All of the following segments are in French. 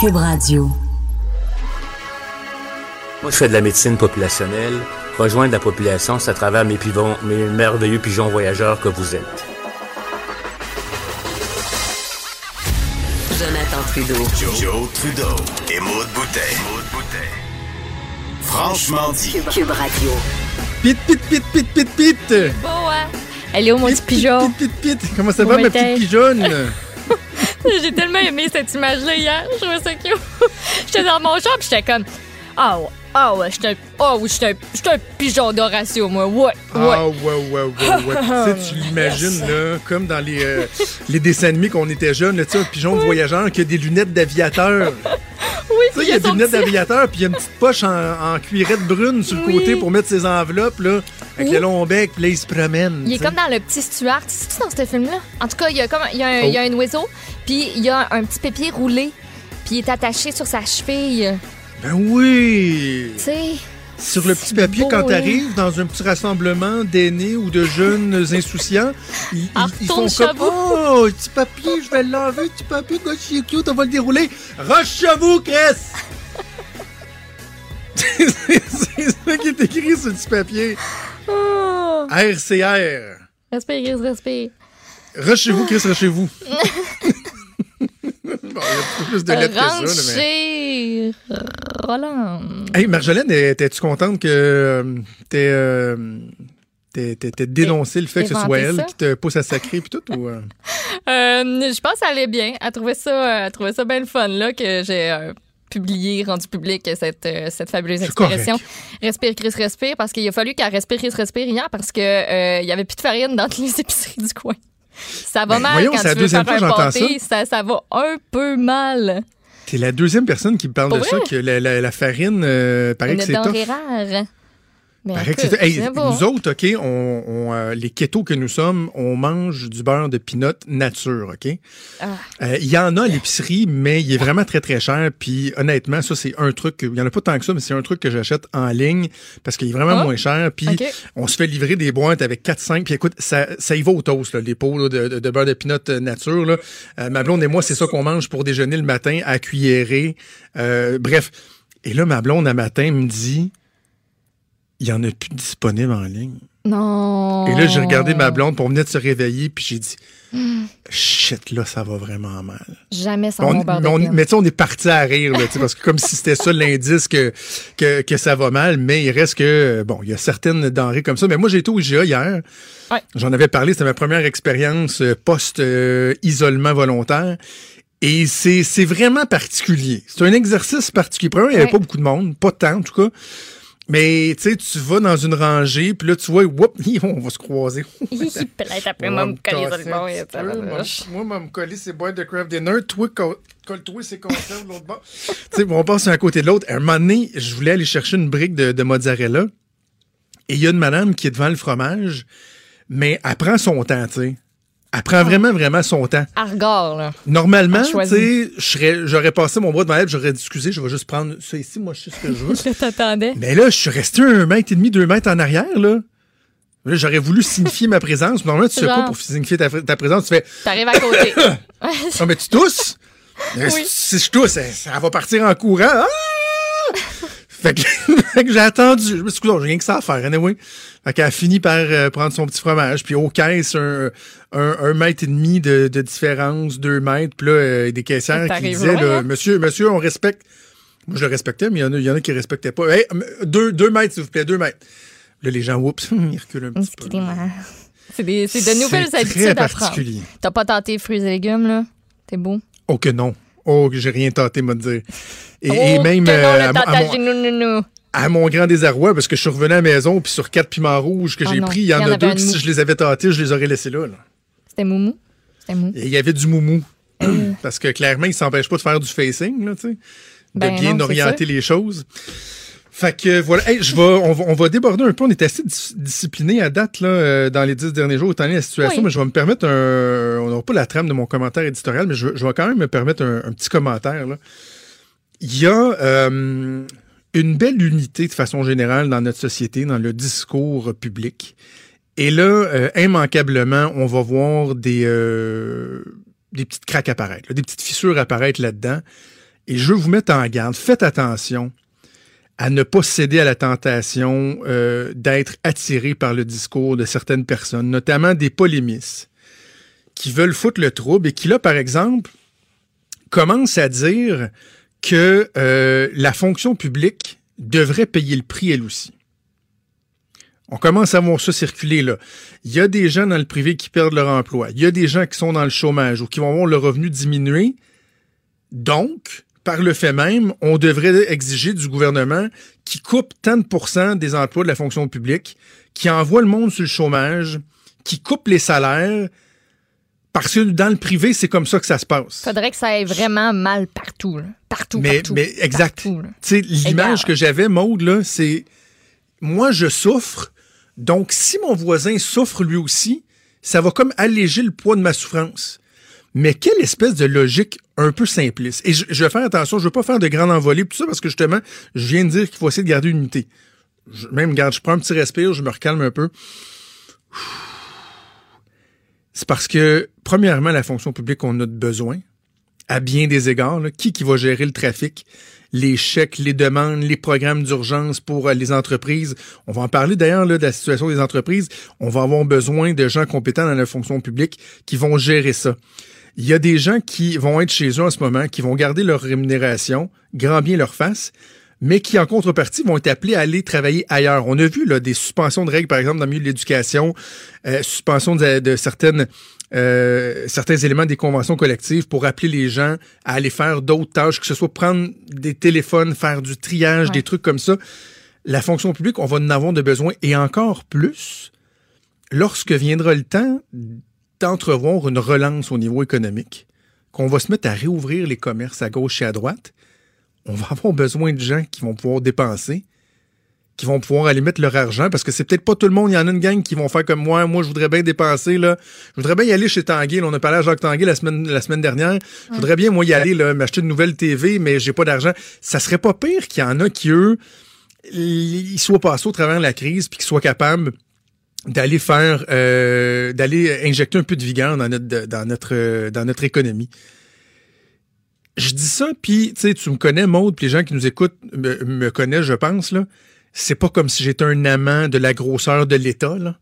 Cube Radio. Moi, je fais de la médecine populationnelle. Rejoindre la population, c'est à travers mes, pivons, mes merveilleux pigeons voyageurs que vous êtes. Jonathan Trudeau. Joe, Trudeau et Maude Boutet. Franchement dit. Cube Radio. Pit, pit, pit, pit, pit, pit. Bon, hein? Elle est où, mon petit Pit, pit, pigeon? Pit, pit, pit. Comment ça va, ma petite pigeonne? J'ai tellement aimé cette image-là hier. Je trouvais ça cute. J'étais dans mon puis j'étais comme. Ah ouais, ah ouais, j'étais un, oui, j'étais un, pigeon d'Horatio, moi. Ouais, ouais. Ah, ouais, ouais, ouais, ouais. tu sais, tu l'imagines, là, comme dans les, euh, les dessins animés quand on était jeunes, là, tu sais, un pigeon voyageur qui a des lunettes d'aviateur. Oui, il y a des lunettes d'aviateur, puis il y a une petite poche en, en cuirette brune sur le Oui. côté pour mettre ses enveloppes, là, avec Oui. le long bec, puis là, il se promène. Il est comme dans le petit Stuart. C'est-tu dans ce film-là? En tout cas, il y a, comme, il y a, un, Oh. il y a un oiseau, puis il y a un petit papier roulé, puis il est attaché sur sa cheville. Ben oui! Tu sais, Sur le petit papier, beau, quand hein? t'arrives dans un petit rassemblement d'aînés ou de jeunes insouciants, ils, ils- Ah, ils font comme. Oh, petit papier, je vais l'enlever, petit papier, gars, c'est cute, on va le dérouler. Rush chez vous, Chris! c'est ça qui est écrit sur le petit papier. oh, RCR. respire, Gris, respire. Rush chez vous, Chris, rush chez vous. bon, il y a plus de lettres que ça. Rentre là, mais... chez Roland. Hey, Marjolaine, étais-tu contente que euh, t'aies euh, dénoncé le fait que ce soit elle ça? qui te pousse à sacrer puis tout? Ou, euh? Euh, je pense qu'elle allait bien. Elle trouvait ça, elle trouvait ça bien le fun là, que j'ai euh, publié, rendu public cette, euh, cette fabuleuse C'est expression. Respire, Chris, respire, parce qu'il a fallu qu'elle respire, Chris, respire hier parce que euh, il y avait plus de farine dans les épiceries du coin. Ça va Ben, mal voyons, quand c'est la tu veux deuxième faire un pâté. Ça. ça va un peu mal. T'es la deuxième personne qui me parle Pour de ça, que la, la- la farine, euh, paraît Une que c'est rare. Mais que Hey, nous autres, OK, on, on, euh, les kétos que nous sommes, on mange du beurre de pinot nature, OK? Ah. Euh, Il y en a à l'épicerie, mais il est vraiment très, très cher. Puis honnêtement, ça, c'est un truc, il y en a pas tant que ça, mais c'est un truc que j'achète en ligne parce qu'il est vraiment Ah. moins cher. Puis on se fait livrer des boîtes avec 4-5. Puis écoute, ça, ça y va au toast, là, les pots là, de, de- de beurre de pinot euh, nature. Là. Euh, ma blonde et moi, c'est ça qu'on mange pour déjeuner le matin à cuillerée. Bref. Et là, ma blonde, un matin, me dit il y en a plus disponible en ligne. Non. Et là, j'ai regardé ma blonde pour venir de se réveiller, puis j'ai dit shit, là, ça va vraiment mal. Jamais sans On- on- mais tu sais, on est parti à rire, là, parce que comme si c'était ça l'indice que, que, que ça va mal, mais il reste que, bon, il y a certaines denrées comme ça. Mais moi, j'ai été au IGA hier. Ouais. J'en avais parlé, c'était ma première expérience euh, post-isolement volontaire. Et c'est c'est vraiment particulier. C'est un exercice particulier. Premièrement, il n'y avait Ouais. pas beaucoup de monde, pas tant en tout cas. Mais tu sais, tu vas dans une rangée, puis là, tu vois, whoop, on va se croiser. Peut-être après, moi, me coller sur le bord et peu. Moi, moi, moi, me coller ces boîtes de craft dinner. Toi, co- colle-toi ces conserves de l'autre bord. tu sais, on passe un à côté de l'autre. À un moment donné, je voulais aller chercher une brique de, de mozzarella. Et il y a une madame qui est devant le fromage, mais elle prend son temps, tu sais. Elle prend vraiment, vraiment son temps. Argor, là. Normalement, tu sais, j'aurais passé mon bras devant elle, j'aurais dit, excusez, je vais juste prendre ça ici, moi, je sais ce que je veux. Je t'attendais. Mais là, je suis resté un mètre et demi, deux mètres en arrière, là. Là, j'aurais voulu signifier ma présence. Normalement, tu fais Genre. quoi pour signifier ta, ta présence? Tu fais, T'arrives à côté. ah, mais tu tousses? Oui. Si je tousse, elle, ça va partir en courant. Ah! fait que, j'ai attendu. Je me suis dit, j'ai rien que ça à faire, anyway. Fait qu'elle a fini par euh, prendre son petit fromage. Puis au caisse, un, un, un mètre et demi de, de différence, deux mètres. Puis là, euh, des caissières qui disaient, là, monsieur, monsieur, on respecte. Moi, je le respectais, mais il y en a, y en a qui respectaient pas. Hey, deux, deux mètres, s'il vous plaît, deux mètres. Là, les gens, oups, ils reculent un petit peu. Excusez-moi. C'est de nouvelles habitudes à prendre. particulier. T'as pas tenté fruits et légumes, là? T'es beau? Oh que non. Oh, que j'ai rien tenté, de dire. Et, oh, et même que non, euh, le à, mon- à à grand désarroi, parce que je suis revenu à la maison, puis sur quatre piments rouges que Ah j'ai pris, il y en il y en a deux que si je les avais tentés, je les aurais laissés là. là. C'était moumou? Mou. Il y avait du moumou. parce que clairement, il s'empêche pas de faire du facing, là, tu sais. De Ben bien non, orienter les choses. Fait que voilà, Hey, je vais, on, va, on va déborder un peu. On est assez dis- discipliné à date là, euh, dans les dix derniers jours, étant donné la situation, Oui. mais je vais me permettre un. On n'aura pas la trame de mon commentaire éditorial, mais je, je vais quand même me permettre un, un petit commentaire. Là. Il y a euh, une belle unité de façon générale dans notre société, dans le discours public. Et là, euh, immanquablement, on va voir des, des petites craques apparaître, là, des petites fissures apparaître là-dedans. Et je veux vous mettre en garde. Faites attention à ne pas céder à la tentation euh, d'être attiré par le discours de certaines personnes, notamment des polémistes, qui veulent foutre le trouble et qui, là, par exemple, commencent à dire que euh, la fonction publique devrait payer le prix elle aussi. On commence à voir ça circuler là. Il y a des gens dans le privé qui perdent leur emploi. Il y a des gens qui sont dans le chômage ou qui vont voir leur revenu diminuer. Donc, par le fait même, on devrait exiger du gouvernement qui coupe tant de des emplois de la fonction publique, qui envoie le monde sur le chômage, qui coupe les salaires, parce que dans le privé, c'est comme ça que ça se passe. Faudrait que ça aille vraiment mal partout. Là. Partout, mais, partout. Mais exact. L'image que j'avais, Maude, là, c'est moi, je souffre. Donc, si mon voisin souffre lui aussi, ça va comme alléger le poids de ma souffrance. Mais quelle espèce de logique un peu simpliste. Et je, vais faire attention, je veux pas faire de grandes envolées, tout ça, parce que justement, je viens de dire qu'il faut essayer de garder une unité. Je, même, garde, je prends un petit respire, je me recalme un peu. C'est parce que, premièrement, la fonction publique, on a besoin, à bien des égards. Qui qui va gérer le trafic? les chèques, les demandes, les programmes d'urgence pour euh, les entreprises. On va en parler d'ailleurs de la situation des entreprises. On va avoir besoin de gens compétents dans la fonction publique qui vont gérer ça. Il y a des gens qui vont être chez eux en ce moment, qui vont garder leur rémunération, grand bien leur face, mais qui, en contrepartie, vont être appelés à aller travailler ailleurs. On a vu là, des suspensions de règles, par exemple, dans le milieu de l'éducation, euh, suspension de, certaines euh, certains éléments des conventions collectives pour appeler les gens à aller faire d'autres tâches, que ce soit prendre des téléphones, faire du triage, des trucs comme ça. La fonction publique, on va en avoir de besoin et encore plus lorsque viendra le temps d'entrevoir une relance au niveau économique, qu'on va se mettre à réouvrir les commerces à gauche et à droite on va avoir besoin de gens qui vont pouvoir dépenser, qui vont pouvoir aller mettre leur argent, parce que c'est peut-être pas tout le monde. Il y en a une gang qui vont faire comme moi. Moi, je voudrais bien dépenser, là. Je voudrais bien y aller chez Tanguy. on a parlé à Jacques Tanguy la semaine, dernière. Je voudrais bien, moi, y aller, là, m'acheter une nouvelle TV, mais j'ai pas d'argent. Ça serait pas pire qu'il y en a qui, eux, ils soient passés au travers de la crise, puis qu'ils soient capables d'aller faire, euh, d'aller injecter un peu de vigueur dans notre, dans notre, dans notre économie je dis ça, puis tu me connais, Maude, puis les gens qui nous écoutent me, connaissent, je pense, là. C'est pas comme si j'étais un amant de la grosseur de l'État, là.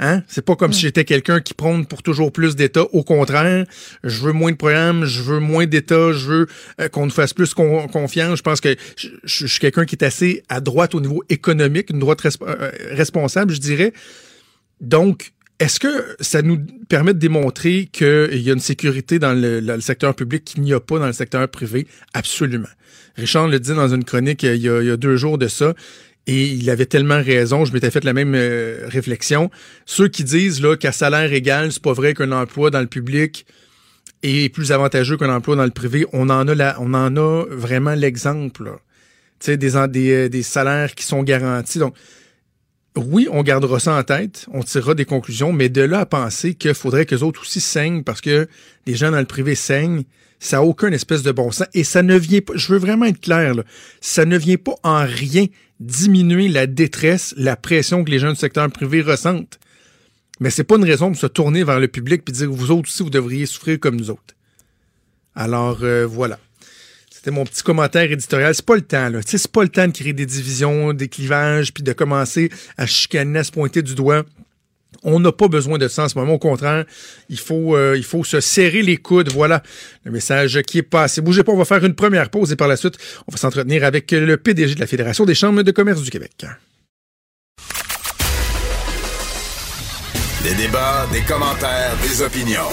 Hein? C'est pas comme si j'étais quelqu'un qui prône pour toujours plus d'État. Au contraire, je veux moins de programmes, je veux moins d'État, je veux euh, qu'on nous fasse plus confiance. Je pense que je, suis quelqu'un qui est assez à droite au niveau économique, une droite euh, responsable, je dirais. Donc, est-ce que ça nous permet de démontrer qu'il y a une sécurité dans le, secteur public qu'il n'y a pas dans le secteur privé? Absolument. Richard le dit dans une chronique il y a, deux jours de ça. Et il avait tellement raison, je m'étais fait la même euh, réflexion. Ceux qui disent là qu'à salaire égal, c'est pas vrai qu'un emploi dans le public est plus avantageux qu'un emploi dans le privé, on en a on en a vraiment l'exemple. Tu sais des, des, euh, des salaires qui sont garantis. Donc oui, on gardera ça en tête, on tirera des conclusions, mais de là à penser qu'il faudrait que les autres aussi saignent parce que les gens dans le privé saignent, ça n'a aucun espèce de bon sens. Et ça ne vient pas, je veux vraiment être clair, ça ne vient pas en rien diminuer la détresse, la pression que les gens du secteur privé ressentent. Mais c'est pas une raison pour se tourner vers le public et dire vous autres aussi, vous devriez souffrir comme nous autres. Alors euh, voilà. C'était mon petit commentaire éditorial. C'est pas le temps, là. C'est pas le temps de créer des divisions, des clivages, puis de commencer à chicaner, à se pointer du doigt. On n'a pas besoin de ça en ce moment. Au contraire, il faut, euh, il faut se serrer les coudes. Voilà le message qui est passé. Bougez pas, on va faire une première pause et par la suite, on va s'entretenir avec le PDG de la Fédération des chambres de commerce du Québec. Des débats, des commentaires, des opinions.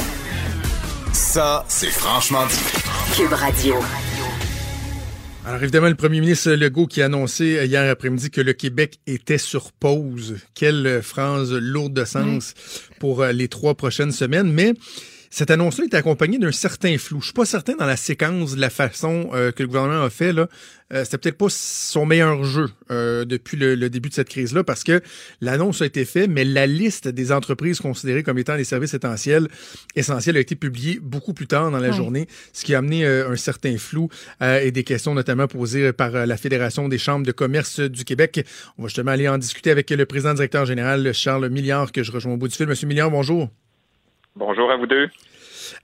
Ça, c'est franchement dit. Cube Radio. Alors évidemment, le premier ministre Legault qui a annoncé hier après-midi que le Québec était sur pause. Quelle phrase lourde de sens pour euh, les trois prochaines semaines. Mais cette annonce-là est accompagnée d'un certain flou. Je suis pas certain dans la séquence, de la façon euh, que le gouvernement a fait. Là, euh, c'était peut-être pas son meilleur jeu euh, depuis le, début de cette crise-là, parce que l'annonce a été faite, mais la liste des entreprises considérées comme étant des services essentiels, essentiels a été publiée beaucoup plus tard dans la journée, ce qui a amené un certain flou et des questions notamment posées par la Fédération des chambres de commerce du Québec. On va justement aller en discuter avec le président directeur général Charles Milliard, que je rejoins au bout du fil. Monsieur Milliard, bonjour. Bonjour à vous deux.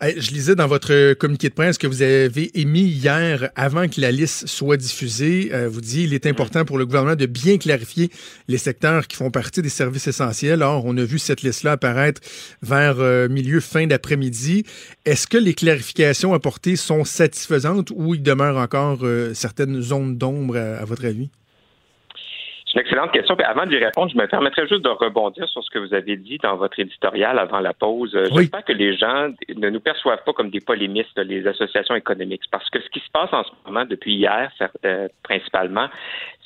je lisais dans votre communiqué de presse que vous avez émis hier, avant que la liste soit diffusée, euh, vous dites il est important pour le gouvernement de bien clarifier les secteurs qui font partie des services essentiels. Or, on a vu cette liste-là apparaître vers euh, milieu, fin d'après-midi. Est-ce que les clarifications apportées sont satisfaisantes ou il demeure encore euh, certaines zones d'ombre, à votre avis? C'est une excellente question. avant d'y répondre, je me permettrais juste de rebondir sur ce que vous avez dit dans votre éditorial avant la pause. Euh, j'espère que les gens ne nous perçoivent pas comme des polémistes, les associations économiques. Parce que ce qui se passe en ce moment, depuis hier, euh, principalement,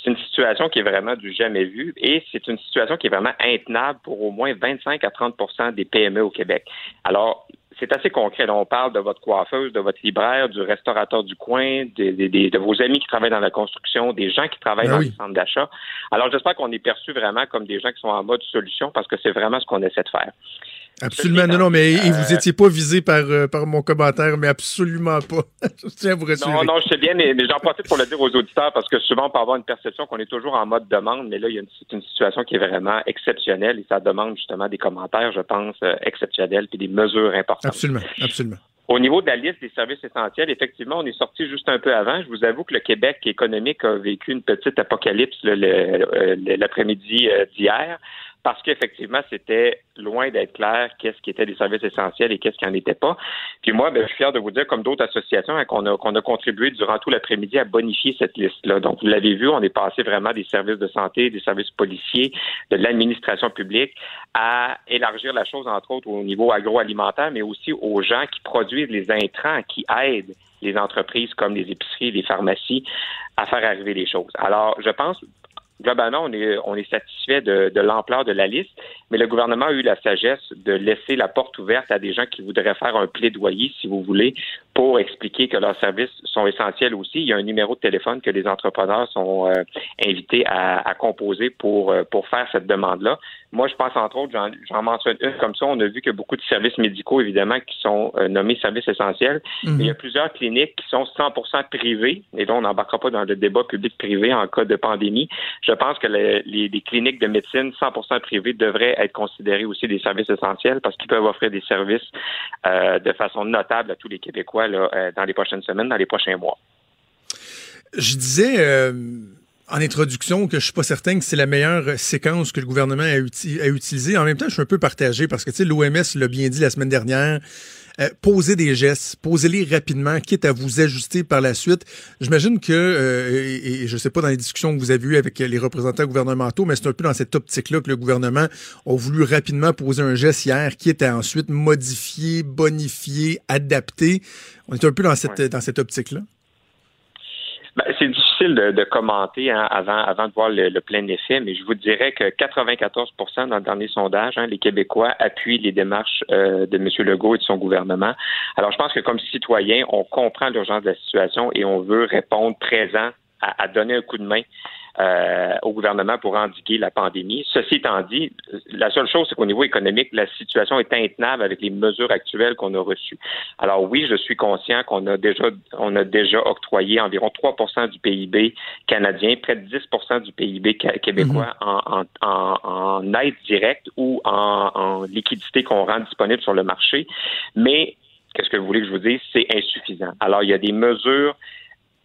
c'est une situation qui est vraiment du jamais vu et c'est une situation qui est vraiment intenable pour au moins 25 à 30% des PME au Québec. Alors, c'est assez concret. on parle de votre coiffeuse, de votre libraire, du restaurateur du coin, de, vos amis qui travaillent dans la construction, des gens qui travaillent ben dans les centres d'achat. Alors, j'espère qu'on est perçu vraiment comme des gens qui sont en mode solution parce que c'est vraiment ce qu'on essaie de faire. Absolument, non, non, mais vous étiez pas visé par, euh, par mon commentaire, mais absolument pas. je tiens à vous rassurer. Non, non, je sais bien, mais, j'en profite pour le dire aux auditeurs parce que souvent on peut avoir une perception qu'on est toujours en mode demande, mais là, il y a une, situation qui est vraiment exceptionnelle et ça demande justement des commentaires, je pense, euh, exceptionnels puis des mesures importantes. Absolument, absolument. Au niveau de la liste des services essentiels, effectivement, on est sorti juste un peu avant. Je vous avoue que le Québec économique a vécu une petite apocalypse euh, l'après-midi d'hier parce qu'effectivement, c'était loin d'être clair qu'est-ce qui était des services essentiels et qu'est-ce qui n'en était pas. Puis moi, ben, je suis fier de vous dire, comme d'autres associations, hein, qu'on a, qu'on a contribué durant tout l'après-midi à bonifier cette liste-là. Donc, vous l'avez vu, on est passé vraiment des services de santé, des services policiers, de l'administration publique, à élargir la chose, entre autres, au niveau agroalimentaire, mais aussi aux gens qui produisent les intrants, qui aident les entreprises comme les épiceries, les pharmacies à faire arriver les choses. Alors, je pense, globalement, on est, satisfait de, de l'ampleur de la liste, mais le gouvernement a eu la sagesse de laisser la porte ouverte à des gens qui voudraient faire un plaidoyer, si vous voulez, pour expliquer que leurs services sont essentiels aussi. Il y a un numéro de téléphone que les entrepreneurs sont euh, invités à, à, composer pour, euh, pour faire cette demande-là. Moi, je pense entre autres, j'en mentionne une comme ça. On a vu que beaucoup de services médicaux, évidemment, qui sont euh, nommés services essentiels. Mhm. il y a plusieurs cliniques qui sont 100% privées. Et là, on n'embarquera pas dans le débat public-privé en cas de pandémie. Je pense que les, les, cliniques de médecine 100% privées devraient être considérées aussi des services essentiels parce qu'ils peuvent offrir des services euh, de façon notable à tous les Québécois là, euh, dans les prochaines semaines, dans les prochains mois. Je disais en introduction que je suis pas certain que c'est la meilleure séquence que le gouvernement a, utilisée. En même temps, je suis un peu partagé parce que tu sais, l'OMS l'a bien dit la semaine dernière. Euh, posez des gestes, posez-les rapidement, quitte à vous ajuster par la suite. J'imagine que, euh, et, et, je sais pas dans les discussions que vous avez eues avec les représentants gouvernementaux, mais c'est un peu dans cette optique-là que le gouvernement a voulu rapidement poser un geste hier, quitte à ensuite modifier, bonifier, adapter. On est un peu dans cette, dans cette optique-là. Ben, c'est difficile de, commenter hein, avant, avant de voir le, plein effet, mais je vous dirais que 94% dans le dernier sondage, hein, les Québécois appuient les démarches euh, de M. Legault et de son gouvernement. Alors, je pense que comme citoyen, on comprend l'urgence de la situation et on veut répondre présent à donner un coup de main euh, au gouvernement pour endiguer la pandémie. Ceci étant dit, la seule chose, c'est qu'au niveau économique, la situation est intenable avec les mesures actuelles qu'on a reçues. Alors oui, je suis conscient qu'on a déjà, on a déjà octroyé environ 3% du PIB canadien, près de 10% du PIB québécois mhm. en, en, en, aide directe ou en, en liquidité qu'on rend disponible sur le marché. Mais qu'est-ce que vous voulez que je vous dise? C'est insuffisant. Alors, il y a des mesures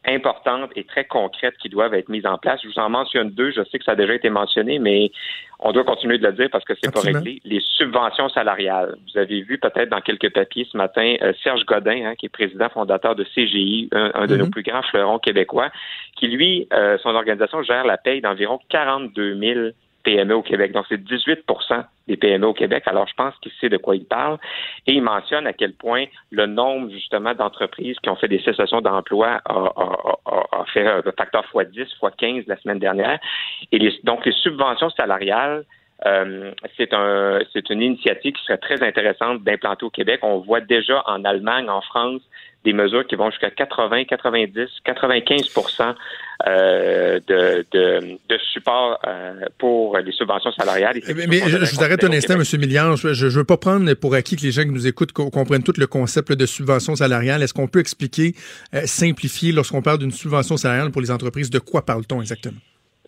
importantes et très concrètes qui doivent être mises en place. Je vous en mentionne deux. Je sais que ça a déjà été mentionné, mais on doit continuer de le dire parce que c'est pas réglé. Les subventions salariales. Vous avez vu peut-être dans quelques papiers ce matin euh, Serge Godin, hein, qui est président fondateur de CGI, un, de nos mhm. plus grands fleurons québécois, qui lui, euh, son organisation gère la paye d'environ 42 000 PME au Québec. Donc, c'est 18% des PME au Québec. Alors, je pense qu'il sait de quoi il parle. Et il mentionne à quel point le nombre, justement, d'entreprises qui ont fait des cessations d'emploi a, fait un facteur x10, x15 la semaine dernière. Et donc, les subventions salariales, euh, c'est un, une initiative qui serait très intéressante d'implanter au Québec. On voit déjà en Allemagne, en France, des mesures qui vont jusqu'à 80, 90, 95 euh, de, de, de, support euh, pour les subventions salariales. mais, je, vous arrête un instant, M. Milliard. Je ne veux pas prendre pour acquis que les gens qui nous écoutent comprennent tout le concept de subvention salariale. Est-ce qu'on peut expliquer, euh, simplifier, lorsqu'on parle d'une subvention salariale pour les entreprises, de quoi parle-t-on exactement?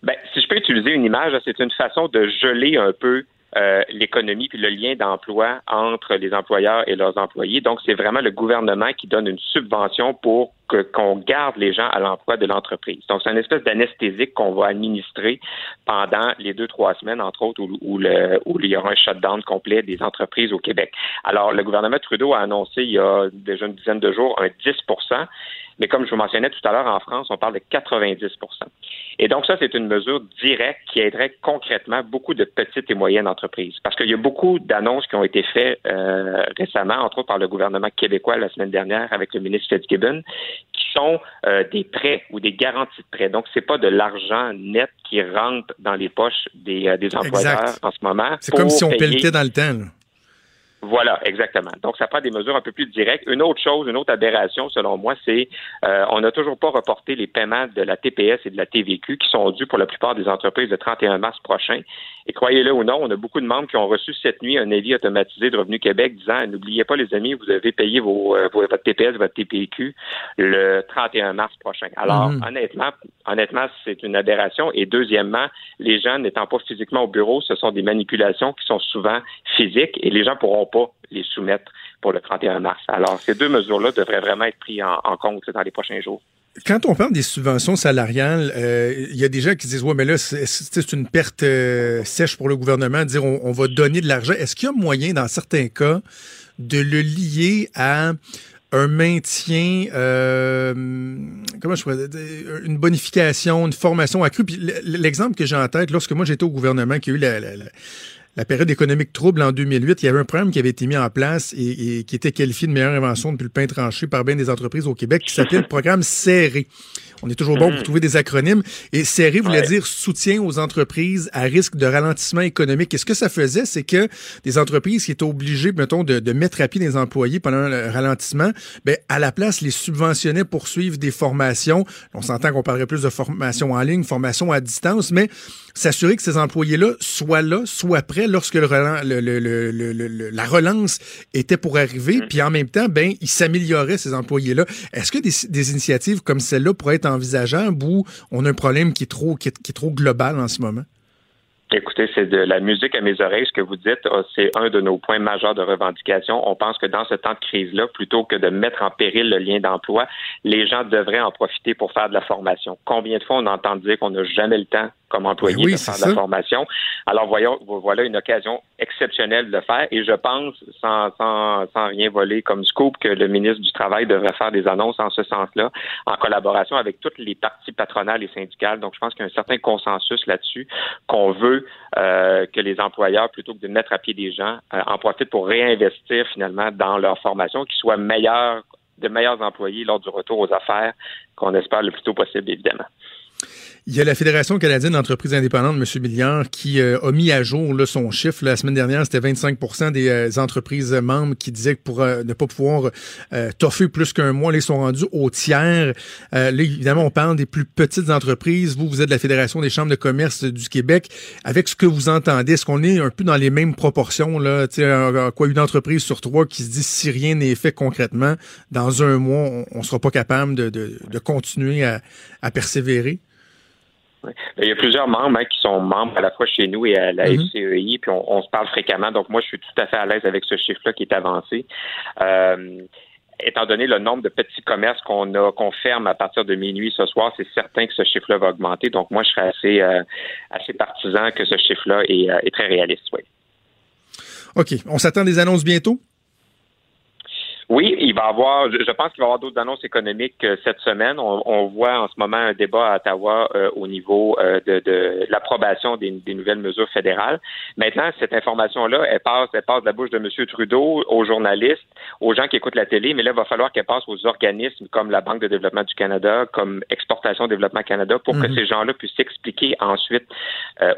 Ben, si je peux utiliser une image, c'est une façon de geler un peu euh, l'économie puis le lien d'emploi entre les employeurs et leurs employés. Donc, c'est vraiment le gouvernement qui donne une subvention pour qu'on garde les gens à l'emploi de l'entreprise. Donc, c'est une espèce d'anesthésique qu'on va administrer pendant les deux, trois semaines, entre autres, où, le, où il y aura un shutdown complet des entreprises au Québec. Alors, le gouvernement Trudeau a annoncé il y a déjà une dizaine de jours un 10% mais comme je vous mentionnais tout à l'heure, en France, on parle de 90% Et donc, ça, c'est une mesure directe qui aiderait concrètement beaucoup de petites et moyennes entreprises. Parce qu'il y a beaucoup d'annonces qui ont été faites euh, récemment, entre autres par le gouvernement québécois la semaine dernière avec le ministre Fitzgibbon, qui sont euh, des prêts ou des garanties de prêts. Donc, c'est pas de l'argent net qui rentre dans les poches des, euh, des employeurs en ce moment. C'est comme si on pelletait dans le temps. Voilà, exactement. Donc, ça prend des mesures un peu plus directes. Une autre chose, une autre aberration, selon moi, c'est euh, on n'a toujours pas reporté les paiements de la TPS et de la TVQ qui sont dus pour la plupart des entreprises le 31 mars prochain. Et croyez-le ou non, on a beaucoup de membres qui ont reçu cette nuit un avis automatisé de Revenu Québec disant n'oubliez pas, les amis, vous avez payé vos, euh, votre TPS, votre TPQ le 31 mars prochain. Alors, mhm. honnêtement, honnêtement, c'est une aberration. Et deuxièmement, les gens n'étant pas physiquement au bureau, ce sont des manipulations qui sont souvent physiques et les gens pourront les soumettre pour le 31 mars. Alors, ces deux mesures-là devraient vraiment être prises en, compte dans les prochains jours. Quand on parle des subventions salariales, euh, il y a des gens qui disent ouais mais là c'est une perte euh, sèche pour le gouvernement dire on, va donner de l'argent. Est-ce qu'il y a moyen dans certains cas de le lier à un maintien, euh, comment je pourrais dire, une bonification, une formation accrue? Puis l'exemple que j'ai en tête, lorsque moi j'étais au gouvernement, qui a eu la période économique trouble en 2008, il y avait un programme qui avait été mis en place et, qui était qualifié de meilleure invention depuis le pain tranché par bien des entreprises au Québec, qui s'appelait le programme serré. On est toujours bon pour mm. trouver des acronymes. Et serré voulait dire soutien aux entreprises à risque de ralentissement économique. Et ce que ça faisait, c'est que des entreprises qui étaient obligées, mettons, de, de mettre à pied des employés pendant le ralentissement, ben, à la place, les subventionnaient pour suivre des formations. On s'entend qu'on parlerait plus de formation en ligne, formation à distance, mais s'assurer que ces employés-là soient là, soient prêts lorsque le, le, la relance était pour arriver, mm. puis en même temps, ben, ils s'amélioraient, ces employés-là. Est-ce que des, des, initiatives comme celle-là pourraient être envisageables ou on a un problème qui est trop, qui est, trop global en ce moment? Écoutez, c'est de la musique à mes oreilles, ce que vous dites. Ah, c'est un de nos points majeurs de revendication. On pense que dans ce temps de crise-là, plutôt que de mettre en péril le lien d'emploi, les gens devraient en profiter pour faire de la formation. Combien de fois on entend dire qu'on n'a jamais le temps comme employé de faire de la formation. Alors voyons, voilà une occasion exceptionnelle de le faire et je pense, sans, sans, sans rien voler comme scoop, que le ministre du Travail devrait faire des annonces en ce sens-là, en collaboration avec toutes les parties patronales et syndicales. Donc je pense qu'il y a un certain consensus là-dessus qu'on veut euh, que les employeurs, plutôt que de mettre à pied des gens, euh, en profitent pour réinvestir finalement dans leur formation, qu'ils soient meilleurs de meilleurs employés lors du retour aux affaires, qu'on espère le plus tôt possible, évidemment. Il y a la Fédération canadienne d'entreprises indépendantes, M. Milliard, qui euh, a mis à jour là, son chiffre. la semaine dernière, c'était 25% des euh, entreprises membres qui disaient que pour euh, ne pas pouvoir toffer plus qu'un mois, ils sont rendus au tiers. là, évidemment, on parle des plus petites entreprises. Vous, vous êtes de la Fédération des chambres de commerce du Québec. Avec ce que vous entendez, est-ce qu'on est un peu dans les mêmes proportions? Là? quoi, une entreprise sur trois qui se dit si rien n'est fait concrètement, dans un mois, on ne sera pas capable de, de, de continuer à, à persévérer? Il y a plusieurs membres hein, qui sont membres à la fois chez nous et à la mm-hmm. FCEI, puis on, se parle fréquemment. Donc moi, je suis tout à fait à l'aise avec ce chiffre-là qui est avancé. Euh, étant donné le nombre de petits commerces qu'on a qu'on ferme à partir de minuit ce soir, c'est certain que ce chiffre-là va augmenter. Donc moi, je serais assez euh, assez partisan que ce chiffre-là est, euh, est très réaliste. Oui. OK. On s'attend des annonces bientôt? Oui, il va avoir, je pense qu'il va y avoir d'autres annonces économiques euh, cette semaine. On, voit en ce moment un débat à Ottawa euh, au niveau euh, de, l'approbation des, nouvelles mesures fédérales. Maintenant, cette information-là, elle passe, elle passe de la bouche de M. Trudeau aux journalistes, aux gens qui écoutent la télé, mais là, il va falloir qu'elle passe aux organismes comme la Banque de développement du Canada, comme Exportation Développement Canada, pour que mhm. ces gens-là puissent expliquer ensuite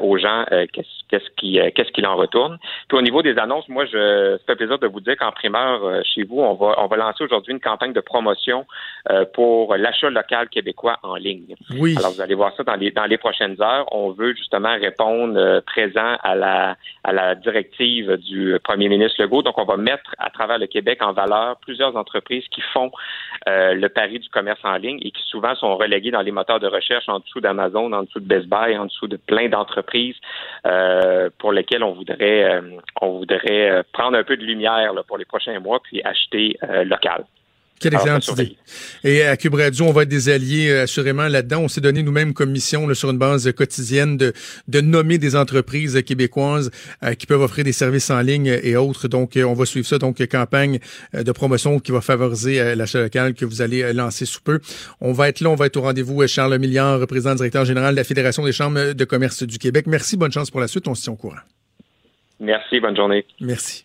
aux gens qu'est-ce qui qu'est-ce qu'il en retourne. Puis au niveau des annonces, moi, je ça fait plaisir de vous dire qu'en primeur chez vous, on va, on va lancer aujourd'hui une campagne de promotion euh, pour l'achat local québécois en ligne. Oui. Alors, vous allez voir ça dans les, dans les prochaines heures. On veut justement répondre euh, présent à la, à la directive du premier ministre Legault. Donc, on va mettre à travers le Québec en valeur plusieurs entreprises qui font euh, le pari du commerce en ligne et qui souvent sont reléguées dans les moteurs de recherche en dessous d'Amazon, en dessous de Best Buy, en dessous de plein d'entreprises pour lesquelles on voudrait, on voudrait prendre un peu de lumière là, pour les prochains mois puis acheter euh, local. Quelle excellente idée. Et à Cube Radio, on va être des alliés euh, assurément là-dedans. On s'est donné nous-mêmes comme mission là, sur une base quotidienne de, de nommer des entreprises québécoises euh, qui peuvent offrir des services en ligne et autres. Donc, on va suivre ça. Donc, campagne de promotion qui va favoriser l'achat local que vous allez lancer sous peu. On va être là, on va être au rendez-vous. Charles Milliard, président directeur général de la Fédération des chambres de commerce du Québec. Merci, bonne chance pour la suite. On se tient au courant. Merci, bonne journée. Merci.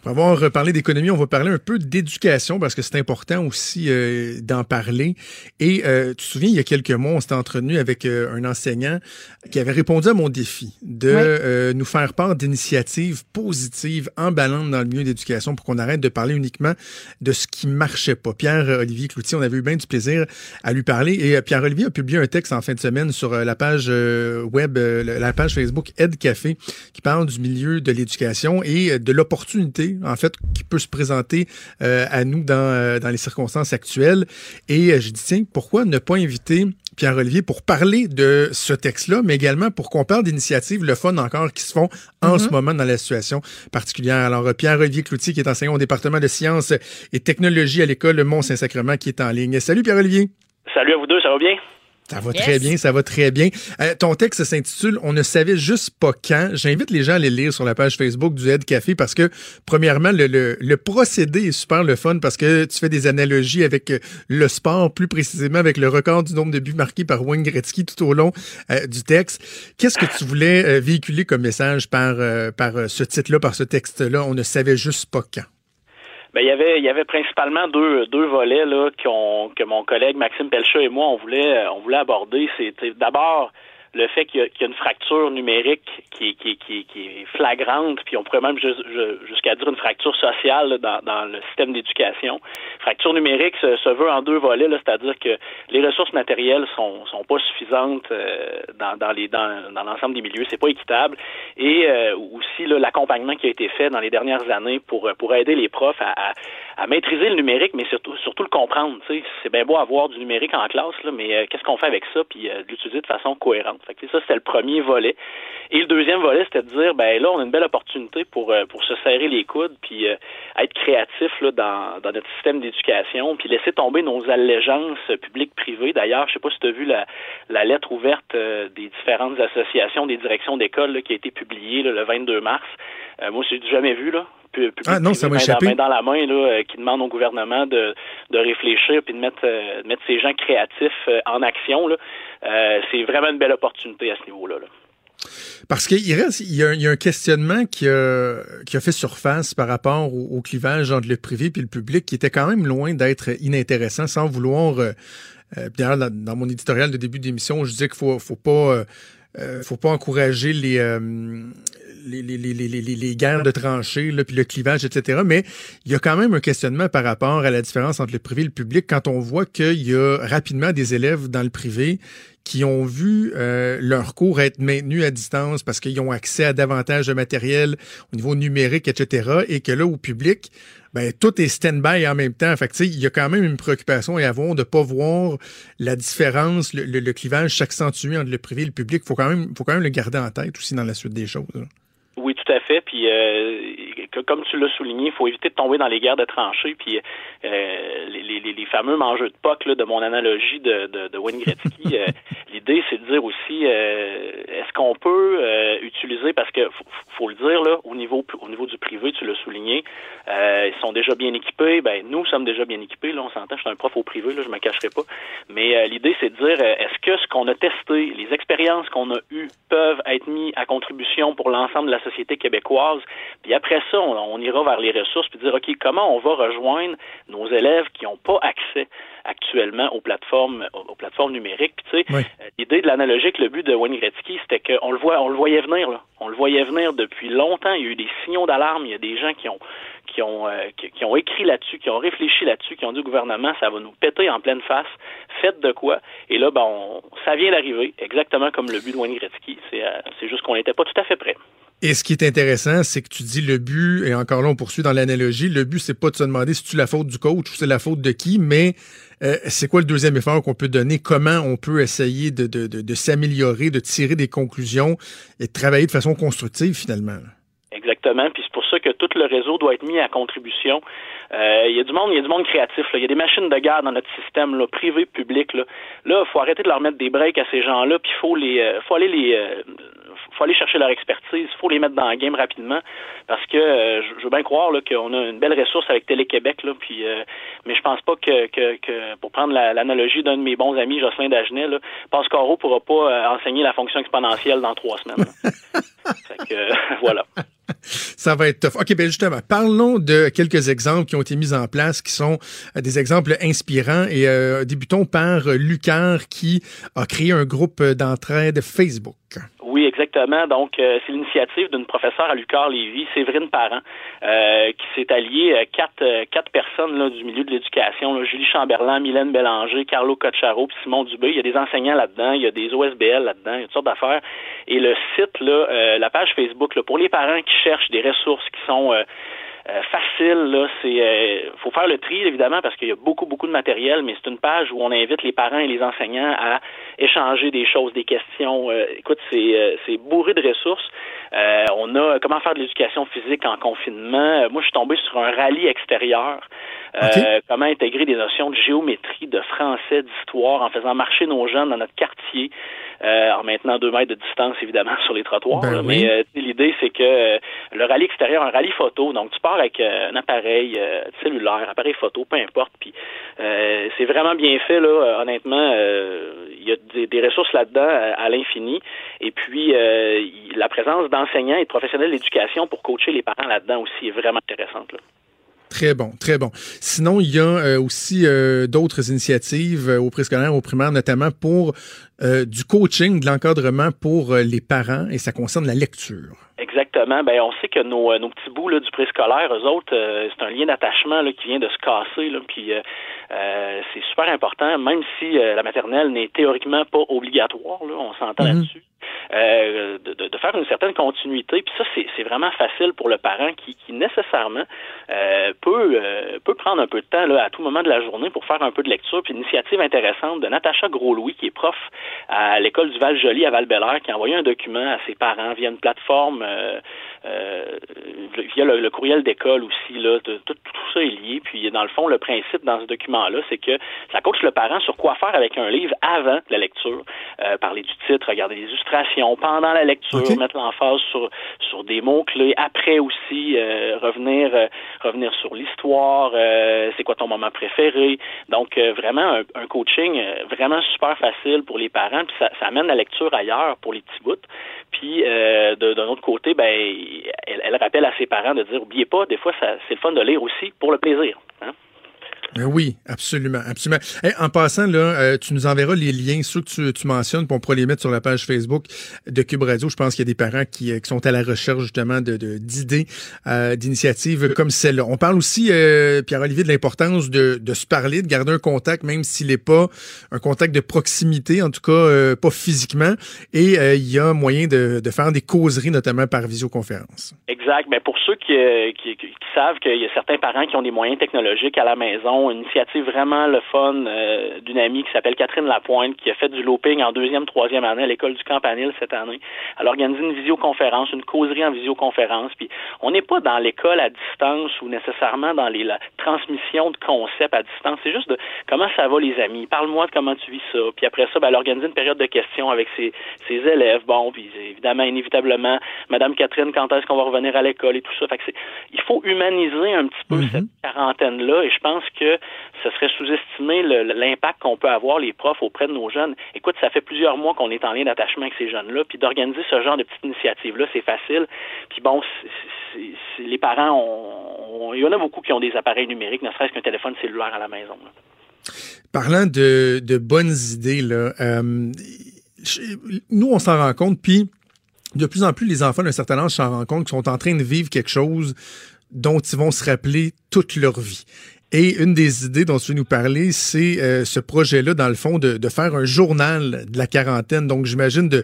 Après avoir parlé d'économie, on va parler un peu d'éducation parce que c'est important aussi euh, d'en parler. Et euh, tu te souviens, il y a quelques mois, on s'était entretenu avec euh, un enseignant qui avait répondu à mon défi de Oui. nous faire part d'initiatives positives, emballantes dans le milieu d'éducation pour qu'on arrête de parler uniquement de ce qui marchait pas. Pierre-Olivier Cloutier, on avait eu bien du plaisir à lui parler. Et Pierre-Olivier a publié un texte en fin de semaine sur la page web, la page Facebook Ed Café, qui parle du milieu de l'éducation et de l'opportunité, en fait, qui peut se présenter euh, à nous dans, euh, dans les circonstances actuelles. Et euh, je dis, tiens, pourquoi ne pas inviter Pierre-Olivier pour parler de ce texte-là, mais également pour qu'on parle d'initiatives, le fun encore, qui se font en ce moment dans la situation particulière. Alors, Pierre-Olivier Cloutier, qui est enseignant au département de sciences et technologies à l'école Mont-Saint-Sacrement, qui est en ligne. Salut Pierre-Olivier. Salut à vous deux, ça va bien? Ça va Yes. très bien, ça va très bien. Euh, ton texte s'intitule On ne savait juste pas quand. J'invite les gens à aller lire sur la page Facebook du Aide Café parce que, premièrement, le, le, le procédé est super le fun parce que tu fais des analogies avec euh, le sport, plus précisément avec le record du nombre de buts marqués par Wayne Gretzky tout au long euh, du texte. Qu'est-ce que tu voulais euh, véhiculer comme message par, par ce titre-là, par ce texte-là? On ne savait juste pas quand. Ben, il y avait, il y avait principalement deux, deux volets là qu'on, que mon collègue Maxime Pelchat et moi on voulait, on voulait aborder. C'était d'abord le fait qu'il y, qu'il y a une fracture numérique qui, qui, qui, qui est flagrante, puis on pourrait même jus- ju- jusqu'à dire une fracture sociale dans, dans le système d'éducation. Fracture numérique se, veut en deux volets, c'est-à-dire que les ressources matérielles sont, sont pas suffisantes euh, dans, dans, dans, dans l'ensemble des milieux, c'est pas équitable, et euh, aussi l'accompagnement qui a été fait dans les dernières années pour, pour aider les profs à, à, à maîtriser le numérique, mais surtout, surtout le comprendre. C'est bien beau avoir du numérique en classe, là, mais euh, qu'est-ce qu'on fait avec ça, puis euh, l'utiliser de façon cohérente. Ça, c'était le premier volet. Et le deuxième volet, c'était de dire, ben là, on a une belle opportunité pour, euh, pour se serrer les coudes, puis euh, être créatif là, dans, dans notre système d'éducation, puis laisser tomber nos allégeances publiques-privées. D'ailleurs, je sais pas si tu as vu la, la lettre ouverte euh, des différentes associations des directions d'école qui a été publiée là, le 22 mars. Euh, moi, j'ai jamais vu, là. Pu- public Ah non, ça m'a échappé. Main dans la main, là, euh, qui demande au gouvernement de, de réfléchir puis de mettre, euh, de mettre ces gens créatifs en action. Là. Euh, c'est vraiment une belle opportunité à ce niveau-là. là. Parce qu'il reste, il y, a, un- il y a un questionnement qui a, qui a fait surface par rapport au, au clivage entre le privé et le public qui était quand même loin d'être inintéressant sans vouloir. Euh, euh, D'ailleurs, dans, dans mon éditorial de début d'émission, je disais qu'il faut, faut pas. euh, euh, faut pas encourager les, euh, les, les, les, les, guerres de tranchées, là, puis le clivage, etc. Mais il y a quand même un questionnement par rapport à la différence entre le privé et le public quand on voit qu'il y a rapidement des élèves dans le privé qui ont vu euh, leur cours être maintenus à distance parce qu'ils ont accès à davantage de matériel au niveau numérique, etc. Et que là, au public, ben, tout est stand-by en même temps. Fait que, il y a quand même une préoccupation à avoir de pas voir la différence, le, le- clivage s'accentuer entre le privé et le public. Faut quand même, faut quand même le garder en tête aussi dans la suite des choses. là. Oui, tout à fait. Puis, euh, comme tu l'as souligné, il faut éviter de tomber dans les guerres de tranchées. Puis, euh, les, les, les fameux mangeux de POC là, de mon analogie de, de, de Wayne Gretzky, euh, l'idée, c'est de dire aussi, euh, est-ce qu'on peut utiliser, parce que faut, faut le dire, là, au niveau au niveau du privé, tu l'as souligné, ils sont déjà bien équipés. Ben nous sommes déjà bien équipés. Là, on s'entend. Je suis un prof au privé, là, je me cacherai pas. Mais l'idée, c'est de dire est-ce que ce qu'on a testé, les expériences qu'on a eues, peuvent être mis à contribution pour l'ensemble de la société québécoise. Puis après ça, on, on ira vers les ressources puis dire ok, comment on va rejoindre nos élèves qui n'ont pas accès actuellement aux plateformes aux plateformes numériques? Puis, tu sais, l'idée de l'analogique, le but de Wayne Gretzky, c'était qu'on le voit, on le voyait venir. Là. On le voyait venir depuis longtemps. Il y a eu des signaux d'alarme. Il y a des gens qui ont qui ont euh, qui, ont écrit là-dessus, qui ont réfléchi là-dessus, qui ont dit au gouvernement ça va nous péter en pleine face. Faites de quoi? Et là, ben, ça vient d'arriver, exactement comme le but de Wayne Gretzky. C'est euh, c'est juste qu'on n'était pas tout à fait prêt. Et ce qui est intéressant, c'est que tu dis le but, et encore là, on poursuit dans l'analogie, le but, c'est pas de se demander si tu la faute du coach ou c'est la faute de qui, mais euh, c'est quoi le deuxième effort qu'on peut donner? Comment on peut essayer de, de, de, de s'améliorer, de tirer des conclusions et de travailler de façon constructive, finalement? Exactement. Puis c'est pour ça que tout le réseau doit être mis à contribution. Euh, il y a du monde, il y a du monde créatif. Il y a des machines de garde dans notre système, là, privé, public. Là, là, faut arrêter de leur mettre des breaks à ces gens-là. Puis faut les, euh, faut aller les, euh, faut aller chercher leur expertise, il faut les mettre dans le game rapidement parce que euh, je veux bien croire qu'on a une belle ressource avec Télé-Québec, là, puis, euh, mais je pense pas que, que, que pour prendre l'analogie d'un de mes bons amis, Jocelyn Dagenet, là, Pascaro pourra pas euh, enseigner la fonction exponentielle dans trois semaines. fait que, voilà. Ça va être tough. OK, bien justement, parlons de quelques exemples qui ont été mis en place, qui sont des exemples inspirants. Et débutons par Lucar, qui a créé un groupe d'entraide Facebook. Oui, exactement. Donc, euh, c'est l'initiative d'une professeure à Lucar Lévy, Séverine Parent, euh, qui s'est alliée euh, quatre, quatre personnes là, du milieu de l'éducation, Julie Chamberlain, Mylène Bélanger, Carlo Cocharo, puis Simon Dubé. Il y a des enseignants là-dedans, il y a des OSBL là-dedans, il y a toutes sortes d'affaires. Et le site, là, la page Facebook, là, pour les parents qui cherchent des ressources qui sont euh, facile, là, c'est euh, faut faire le tri évidemment parce qu'il y a beaucoup beaucoup de matériel, mais c'est une page où on invite les parents et les enseignants à échanger des choses, des questions. Euh, écoute, c'est c'est bourré de ressources. on a comment faire de l'éducation physique en confinement? moi, je suis tombé sur un rallye extérieur. comment intégrer des notions de géométrie, de français, d'histoire en faisant marcher nos jeunes dans notre quartier en maintenant deux mètres de distance évidemment sur les trottoirs. Ben mais l'idée c'est que le rallye extérieur, un rallye photo, donc tu pars avec euh, un appareil euh, cellulaire, appareil photo, peu importe. Puis euh, c'est vraiment bien fait là. honnêtement, il y a des, ressources là-dedans à, l'infini. Et puis la présence d'enseignants et de professionnels d'éducation pour coacher les parents là-dedans aussi est vraiment intéressante. Là. Très bon, très bon. Sinon, il y a aussi d'autres initiatives au préscolaire, au primaire, notamment pour du coaching, de l'encadrement pour les parents, et ça concerne la lecture. Exactement. Ben, on sait que nos, nos petits bouts là, du préscolaire, eux autres, euh, c'est un lien d'attachement qui vient de se casser. Là, puis euh, euh, c'est super important, même si la maternelle n'est théoriquement pas obligatoire. Là, on s'entend mm-hmm. là-dessus. Euh, de, faire une certaine continuité. Puis ça, c'est vraiment facile pour le parent qui, nécessairement euh, peut, euh, peut prendre un peu de temps là, à tout moment de la journée pour faire un peu de lecture. Puis une initiative intéressante de Natacha Gros-Louis, qui est prof à l'école du Val-Joli à val qui a envoyé un document à ses parents via une plateforme, via le, courriel d'école aussi. Là, tout, tout, ça est lié. Puis dans le fond, le principe dans ce document-là, c'est que ça coach le parent sur quoi faire avec un livre avant la lecture. parler du titre, regarder les illustrations, pendant la lecture, mettre l'emphase sur, sur des mots-clés, après aussi euh, revenir euh, revenir sur l'histoire, euh, c'est quoi ton moment préféré. Donc vraiment un, coaching vraiment super facile pour les parents, puis ça, ça, amène la lecture ailleurs pour les petits bouts. Puis d'un autre côté, ben elle, elle, rappelle à ses parents de dire oubliez pas, des fois c'est le fun de lire aussi pour le plaisir. Hein? Ben oui, absolument, absolument. en passant, là, euh, tu nous enverras les liens, ceux que tu, mentionnes, pour on pourra les mettre sur la page Facebook de Cube Radio. Je pense qu'il y a des parents qui, euh, qui, sont à la recherche justement de d'idées, euh, d'initiatives comme celle-là. On parle aussi, Pierre-Olivier, de l'importance de, de, se parler, de garder un contact, même s'il n'est pas un contact de proximité, en tout cas pas physiquement. Et il y a moyen de, de, faire des causeries, notamment par visioconférence. Exact. Mais pour ceux qui, qui, qui savent qu'il y a certains parents qui ont des moyens technologiques à la maison, une initiative vraiment le fun euh, d'une amie qui s'appelle Catherine Lapointe, qui a fait du looping en deuxième, troisième année à l'école du Campanile cette année. Elle a organisé une visioconférence, une causerie en visioconférence. Puis on n'est pas dans l'école à distance ou nécessairement dans les la transmission de concepts à distance. C'est juste de comment ça va les amis? Parle-moi de comment tu vis ça. Puis après ça, ben, elle a organisé une période de questions avec ses, ses élèves. Bon, puis évidemment, inévitablement, Madame Catherine, quand est-ce qu'on va revenir à l'école et tout ça? Fait que il faut humaniser un petit peu Mhm. cette quarantaine-là et je pense que ce serait sous-estimer l'impact qu'on peut avoir, les profs, auprès de nos jeunes. Écoute, ça fait plusieurs mois qu'on est en lien d'attachement avec ces jeunes-là, puis d'organiser ce genre de petites initiatives-là, c'est facile. Puis bon, les parents, il y en a beaucoup qui ont des appareils numériques, ne serait-ce qu'un téléphone cellulaire à la maison. Parlant de, bonnes idées, là, euh, nous, on s'en rend compte, puis de plus en plus, les enfants d'un certain âge s'en rendent compte qu'ils sont en train de vivre quelque chose dont ils vont se rappeler toute leur vie. Et une des idées dont tu veux nous parler, c'est euh, ce projet-là, dans le fond, de, de faire un journal de la quarantaine. Donc, j'imagine de,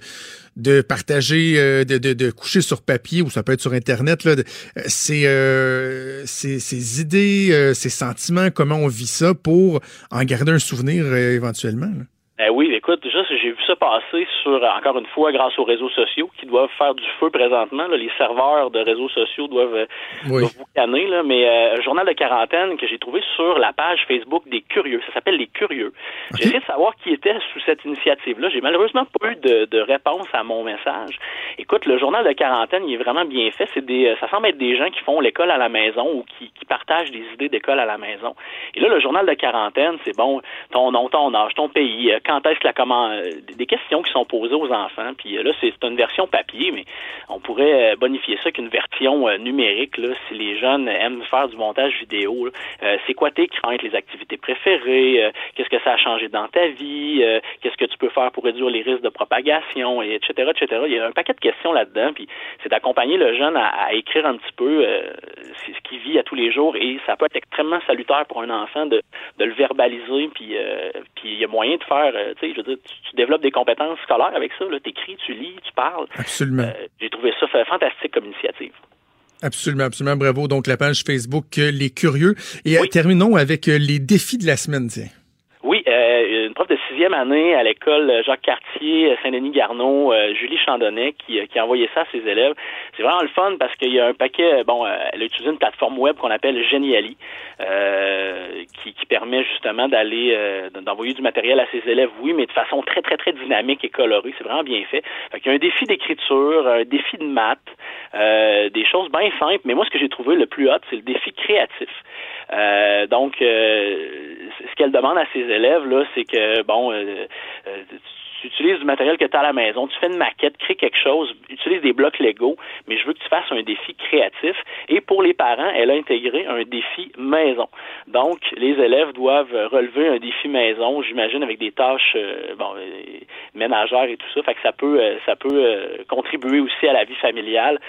de partager, euh, de, de, de coucher sur papier ou ça peut être sur Internet, là, euh, ces, euh, ces idées, euh, ces sentiments, comment on vit ça pour en garder un souvenir euh, éventuellement. là. Ben oui, écoute, juste j'ai vu ça passer sur, encore une fois, grâce aux réseaux sociaux qui doivent faire du feu présentement. là. les serveurs de réseaux sociaux doivent, euh, Oui. doivent boucaner, là. mais euh, un journal de quarantaine que j'ai trouvé sur la page Facebook des Curieux. Ça s'appelle Les Curieux. J'ai essayé de savoir qui était sous cette initiative-là. J'ai malheureusement pas eu de, de réponse à mon message. Écoute, le journal de quarantaine, il est vraiment bien fait. C'est des, euh, ça semble être des gens qui font l'école à la maison ou qui, qui partagent des idées d'école à la maison. Et là, le journal de quarantaine, c'est bon, ton nom, ton âge, ton pays, euh, quand est-ce que la comment, des questions qui sont posées aux enfants. Puis euh, là, c'est une version papier, mais on pourrait euh, bonifier ça qu'une version euh, numérique. Là, si les jeunes aiment faire du montage vidéo, c'est quoi tes craintes, les activités préférées, qu'est-ce que ça a changé dans ta vie, qu'est-ce que tu peux faire pour réduire les risques de propagation, et etc., etc. Il y a un paquet de questions là-dedans, puis c'est d'accompagner le jeune à, écrire un petit peu ce qu'il vit à tous les jours, et ça peut être extrêmement salutaire pour un enfant de, le verbaliser, puis puis il y a moyen de faire, tu sais, je veux dire, tu, tu développes des compétences scolaires avec ça, là, t'écris, tu lis, tu parles. Absolument. Euh, J'ai trouvé ça fa- fantastique comme initiative. Absolument, absolument. Bravo. Donc, la page Facebook euh, Les Curieux. Et euh, Oui. terminons avec les défis de la semaine, tiens. Oui, euh, une prof de sixième année à l'école Jacques Cartier, euh, Saint-Denis-Garneau, euh, Julie Chandonnet, qui, euh, qui a envoyé ça à ses élèves. C'est vraiment le fun parce qu'il y a un paquet, bon, euh, elle a utilisé une plateforme web qu'on appelle Geniali, euh, qui, permet justement d'aller, euh, d'envoyer du matériel à ses élèves, oui, mais de façon très, très, très dynamique et colorée. C'est vraiment bien fait. Fait qu'il y a un défi d'écriture, un défi de maths, euh, des choses bien simples, mais moi, ce que j'ai trouvé le plus hot, c'est le défi créatif. Euh, donc, euh, ce qu'elle demande à ses élèves, là, c'est que, bon, euh, euh, tu utilises du matériel que tu as à la maison, tu fais une maquette, crée quelque chose, utilise des blocs Lego, mais je veux que tu fasses un défi créatif. Et pour les parents, elle a intégré un défi maison. Donc, les élèves doivent relever un défi maison, j'imagine, avec des tâches bon, ménagères et tout ça. Fait que ça peut, ça peut contribuer aussi à la vie familiale.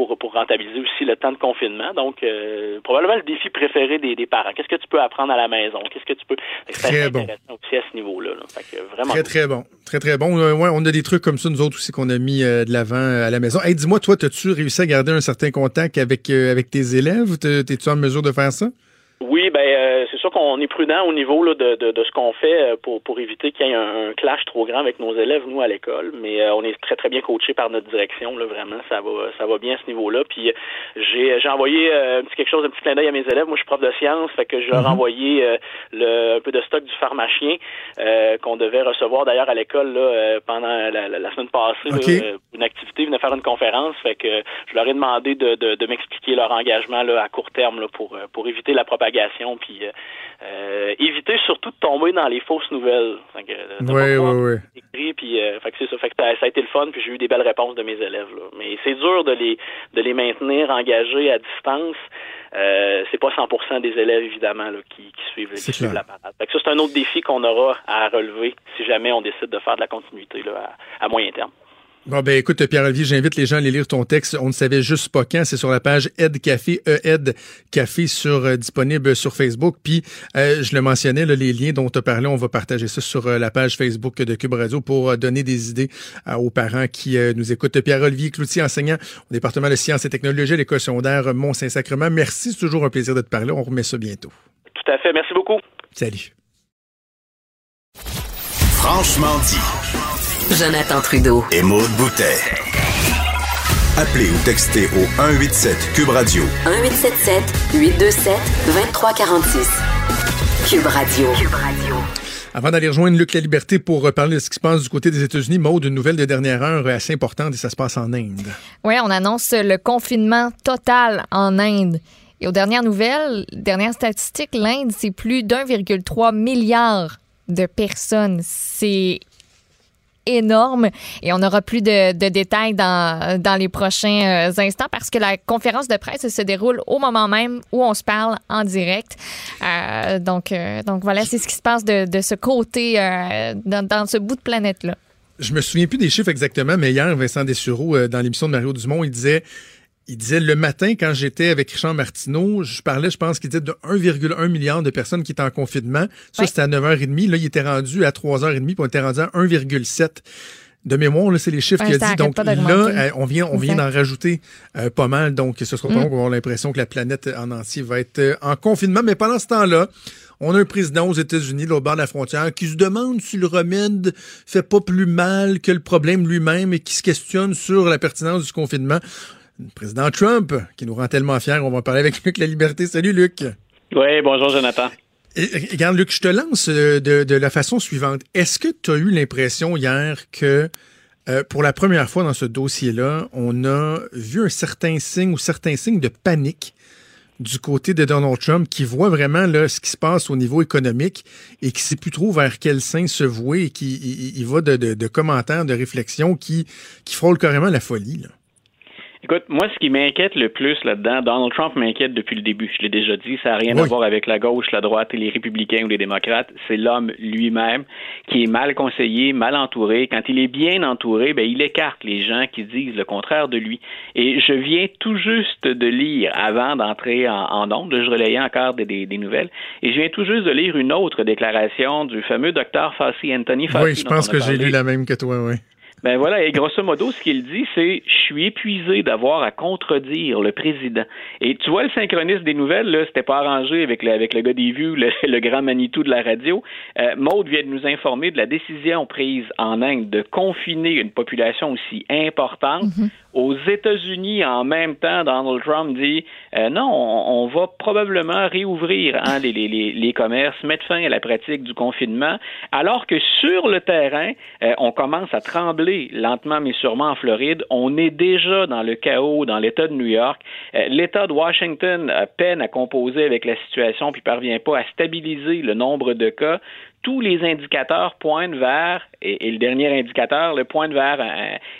Pour, pour rentabiliser aussi le temps de confinement. Donc, euh, probablement le défi préféré des, des parents. Qu'est-ce que tu peux apprendre à la maison? Qu'est-ce que tu peux... Très bon. aussi à ce niveau-là. vraiment Très, très bon. Très, très bon. Euh, ouais, on a des trucs comme ça, nous autres aussi, qu'on a mis euh, de l'avant à la maison. Hey, dis-moi, toi, as-tu réussi à garder un certain contact avec, euh, avec tes élèves? T'es- T'es-tu en mesure de faire ça? Oui, ben euh, c'est sûr qu'on est prudent au niveau là, de, de, de ce qu'on fait euh, pour, pour éviter qu'il y ait un, un clash trop grand avec nos élèves, nous, à l'école. Mais euh, on est très, très bien coachés par notre direction, là, vraiment. Ça va ça va bien à ce niveau-là. Puis euh, j'ai j'ai envoyé euh, un petit quelque chose, un petit clin d'œil à mes élèves. Moi, je suis prof de sciences, fait que je leur ai envoyé euh, le, un peu de stock du pharmacien euh, qu'on devait recevoir d'ailleurs à l'école là, euh, pendant la, la, la semaine passée. là, une activité, ils venaient faire une conférence. Fait que je leur ai demandé de, de, de m'expliquer leur engagement là, à court terme là, pour, pour éviter la propagation. Puis euh, euh, éviter surtout de tomber dans les fausses nouvelles. Fait que, euh, de Oui, oui, oui. écrit, puis euh, fait que c'est ça. Fait que ça, ça a été le fun, puis j'ai eu des belles réponses de mes élèves. Là. Mais c'est dur de les de les maintenir engagés à distance. Euh, c'est pas 100% des élèves évidemment là, qui, qui suivent, qui la parade. Fait que ça c'est un autre défi qu'on aura à relever si jamais on décide de faire de la continuité là, à, à moyen terme. Bon, ben écoute, Pierre-Olivier, j'invite les gens à aller lire ton texte. On ne savait juste pas quand. C'est sur la page Ed Café, E-Ed Café, sur, euh, disponible sur Facebook. Puis, euh, je le mentionnais, là, les liens dont tu as parlé, on va partager ça sur euh, la page Facebook de Cube Radio pour donner des idées aux parents qui nous écoutent. Pierre-Olivier Cloutier, enseignant au département de sciences et technologies à l'école secondaire Mont-Saint-Sacrement. Merci, c'est toujours un plaisir de te parler. On remet ça bientôt. Tout à fait. Merci beaucoup. Salut. Franchement dit. Jonathan Trudeau. Et Maude Boutet. Appelez ou textez au 187 Cube Radio. 1877 827 2346. Cube Radio. Cube Radio. Avant d'aller rejoindre Luc La Liberté pour parler de ce qui se passe du côté des États-Unis, Maude, une nouvelle de dernière heure assez importante et ça se passe en Inde. Oui, on annonce le confinement total en Inde. Et aux dernières nouvelles, dernières statistiques, l'Inde, c'est plus d'1,3 milliard de personnes. C'est énorme et on aura plus de, détails dans, dans, les prochains euh, instants parce que la conférence de presse se déroule au moment même où on se parle en direct. Euh, donc, euh, donc voilà, c'est ce qui se passe de, de ce côté, dans, dans, ce bout de planète-là. Je me souviens plus des chiffres exactement, mais hier, Vincent Dessureau, dans l'émission de Mario Dumont, il disait il disait le matin, quand j'étais avec Richard Martineau, je parlais, je pense qu'il disait de 1,1 milliard de personnes qui étaient en confinement. Ça, c'était à 9h30. Là, il était rendu à 3h30, puis on était rendu à 1,7 de mémoire, c'est les chiffres qu'il a dit. Donc là, euh, on vient, on vient d'en rajouter euh, pas mal. Donc, ce sera pas long. Mm. On va avoir l'impression que la planète en entier va être euh, en confinement. Mais pendant ce temps-là, on a un président aux États-Unis, au bord de la frontière, qui se demande si le remède fait pas plus mal que le problème lui-même et qui se questionne sur la pertinence du confinement président Trump, qui nous rend tellement fiers. On va parler avec Luc La Liberté. Salut, Luc. Oui, bonjour, Jonathan. regarde, Luc, je te lance euh, de, la façon suivante. Est-ce que tu as eu l'impression hier que, euh, pour la première fois dans ce dossier-là, on a vu un certain signe ou certains signes de panique du côté de Donald Trump qui voit vraiment là, ce qui se passe au niveau économique et qui ne sait plus trop vers quel sein se vouer et qui il, va de, commentaires, de réflexions qui, qui frôlent carrément la folie. Là. Écoute, moi, ce qui m'inquiète le plus là-dedans, Donald Trump m'inquiète depuis le début. Je l'ai déjà dit, ça n'a rien à voir avec la gauche, la droite et les républicains ou les démocrates. C'est l'homme lui-même qui est mal conseillé, mal entouré. Quand il est bien entouré, ben, il écarte les gens qui disent le contraire de lui. Et je viens tout juste de lire, avant d'entrer en, en ondes, je relayais encore des, des, nouvelles, et je viens tout juste de lire une autre déclaration du fameux docteur Fauci, Anthony Fauci. Oui, je pense que j'ai lu la même que toi, oui. Ben voilà, et grosso modo, ce qu'il dit, c'est je suis épuisé d'avoir à contredire le président. Et tu vois le synchronisme des nouvelles, là, c'était pas arrangé avec le, avec le gars des vues, le, grand Manitou de la radio. Euh, Maude vient de nous informer de la décision prise en Inde de confiner une population aussi importante. Mhm. Aux États-Unis, en même temps, Donald Trump dit euh, non, on, va probablement réouvrir hein, les, les, les, commerces, mettre fin à la pratique du confinement, alors que sur le terrain, euh, on commence à trembler lentement mais sûrement en Floride. On est déjà dans le chaos dans l'État de New York. Euh, L'État de Washington peine à composer avec la situation puis parvient pas à stabiliser le nombre de cas tous les indicateurs pointent vers, et, le dernier indicateur, le pointe vers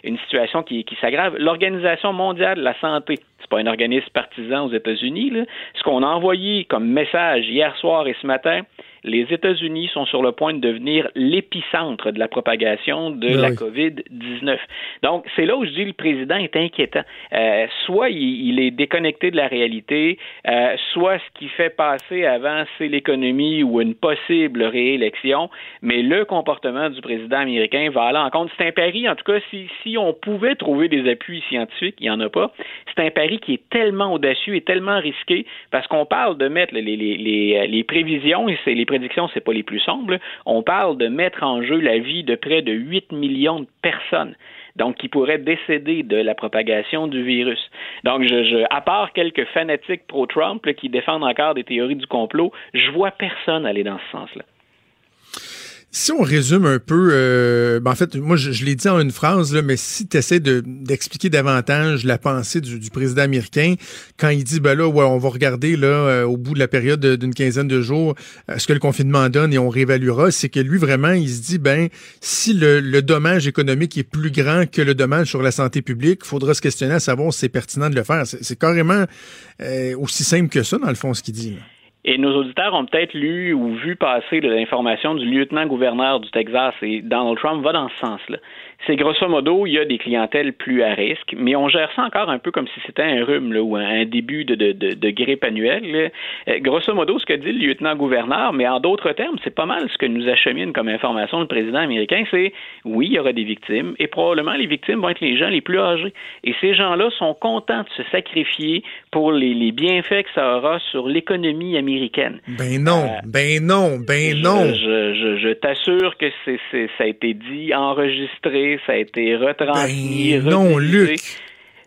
une situation qui, qui s'aggrave. L'Organisation mondiale de la santé, c'est pas un organisme partisan aux États-Unis, ce qu'on a envoyé comme message hier soir et ce matin, les États-Unis sont sur le point de devenir l'épicentre de la propagation de ben la COVID-19. Donc, c'est là où je dis le président est inquiétant. Euh, soit il, est déconnecté de la réalité, euh, soit ce qui fait passer avant, c'est l'économie ou une possible réélection, mais le comportement du président américain va aller en compte. C'est un pari, en tout cas, si, si on pouvait trouver des appuis scientifiques, il n'y en a pas, c'est un pari qui est tellement audacieux et tellement risqué parce qu'on parle de mettre les, les, les, les prévisions et c'est les prédictions, c'est pas les plus sombres. On parle de mettre en jeu la vie de près de 8 millions de personnes donc qui pourraient décéder de la propagation du virus. Donc, à part quelques fanatiques pro-Trump qui défendent encore des théories du complot, je vois personne aller dans ce sens-là. Si on résume un peu, euh, ben en fait, moi je, l'ai dit en une phrase, là, mais si tu essaies d'expliquer davantage la pensée du, président américain, quand il dit, ben là, ouais, on va regarder là, euh, au bout de la période d'une quinzaine de jours euh, ce que le confinement donne et on réévaluera, c'est que lui vraiment, il se dit, ben si le, dommage économique est plus grand que le dommage sur la santé publique, il faudra se questionner à savoir si c'est pertinent de le faire. C'est carrément aussi simple que ça, dans le fond, ce qu'il dit. Et nos auditeurs ont peut-être lu ou vu passer l'information du lieutenant-gouverneur du Texas. Et Donald Trump va dans ce sens-là c'est grosso modo, il y a des clientèles plus à risque, mais on gère ça encore un peu comme si c'était un rhume là, ou un début de, de, de, grippe annuelle. Euh, grosso modo, ce que dit le lieutenant-gouverneur, mais en d'autres termes, c'est pas mal ce que nous achemine comme information le président américain, c'est oui, il y aura des victimes, et probablement les victimes vont être les gens les plus âgés. Et ces gens-là sont contents de se sacrifier pour les, les bienfaits que ça aura sur l'économie américaine. Ben non, euh, ben non, ben non. Je, je, je t'assure que c'est, ça a été dit, enregistré, ça a été retransmis. Ben non, Luc.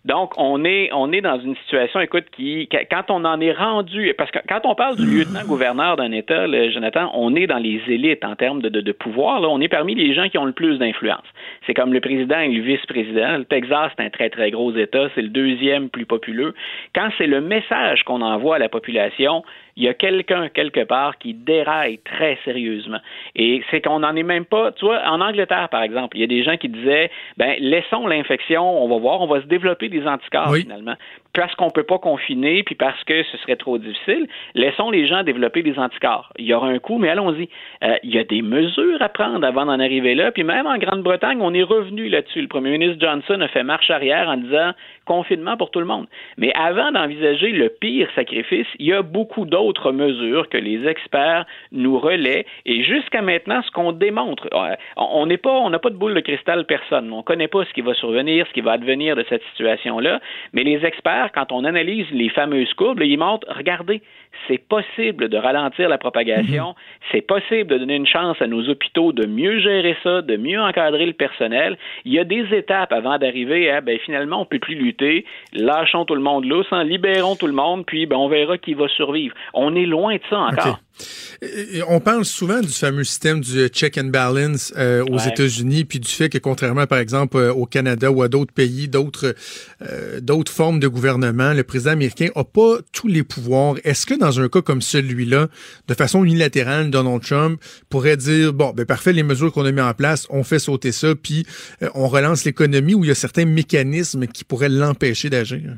Donc, on est, on est dans une situation, écoute, qui, quand on en est rendu, parce que quand on parle du lieutenant-gouverneur d'un État, Jonathan, on est dans les élites en termes de, de, pouvoir. Là, on est parmi les gens qui ont le plus d'influence. C'est comme le président et le vice-président. Le Texas, c'est un très, très gros État. C'est le deuxième plus populeux. Quand c'est le message qu'on envoie à la population, il y a quelqu'un quelque part qui déraille très sérieusement. Et c'est qu'on n'en est même pas, tu vois, en Angleterre, par exemple, il y a des gens qui disaient, ben, laissons l'infection, on va voir, on va se développer des anticorps finalement parce qu'on ne peut pas confiner, puis parce que ce serait trop difficile, laissons les gens développer des anticorps. Il y aura un coût, mais allons-y. Euh, il y a des mesures à prendre avant d'en arriver là. Puis même en Grande-Bretagne, on est revenu là-dessus. Le premier ministre Johnson a fait marche arrière en disant confinement pour tout le monde. Mais avant d'envisager le pire sacrifice, il y a beaucoup d'autres mesures que les experts nous relaient. Et jusqu'à maintenant, ce qu'on démontre, euh, on n'est pas, on n'a pas de boule de cristal personne. On ne connaît pas ce qui va survenir, ce qui va advenir de cette situation-là. Mais les experts quand on analyse les fameuses courbes, ils montrent, regardez, c'est possible de ralentir la propagation, mhm. c'est possible de donner une chance à nos hôpitaux de mieux gérer ça, de mieux encadrer le personnel. Il y a des étapes avant d'arriver à, ben, finalement, on ne peut plus lutter, lâchons tout le monde lousse, hein, libérons tout le monde, puis ben, on verra qui va survivre. On est loin de ça encore. On parle souvent du fameux système du check and balance euh, aux États-Unis, puis du fait que contrairement, par exemple, euh, au Canada ou à d'autres pays, d'autres euh, d'autres formes de gouvernement, le président américain n'a pas tous les pouvoirs. Est-ce que dans un cas comme celui-là, de façon unilatérale, Donald Trump pourrait dire bon, ben parfait, les mesures qu'on a mis en place, on fait sauter ça, puis on relance l'économie, où il y a certains mécanismes qui pourraient l'empêcher d'agir?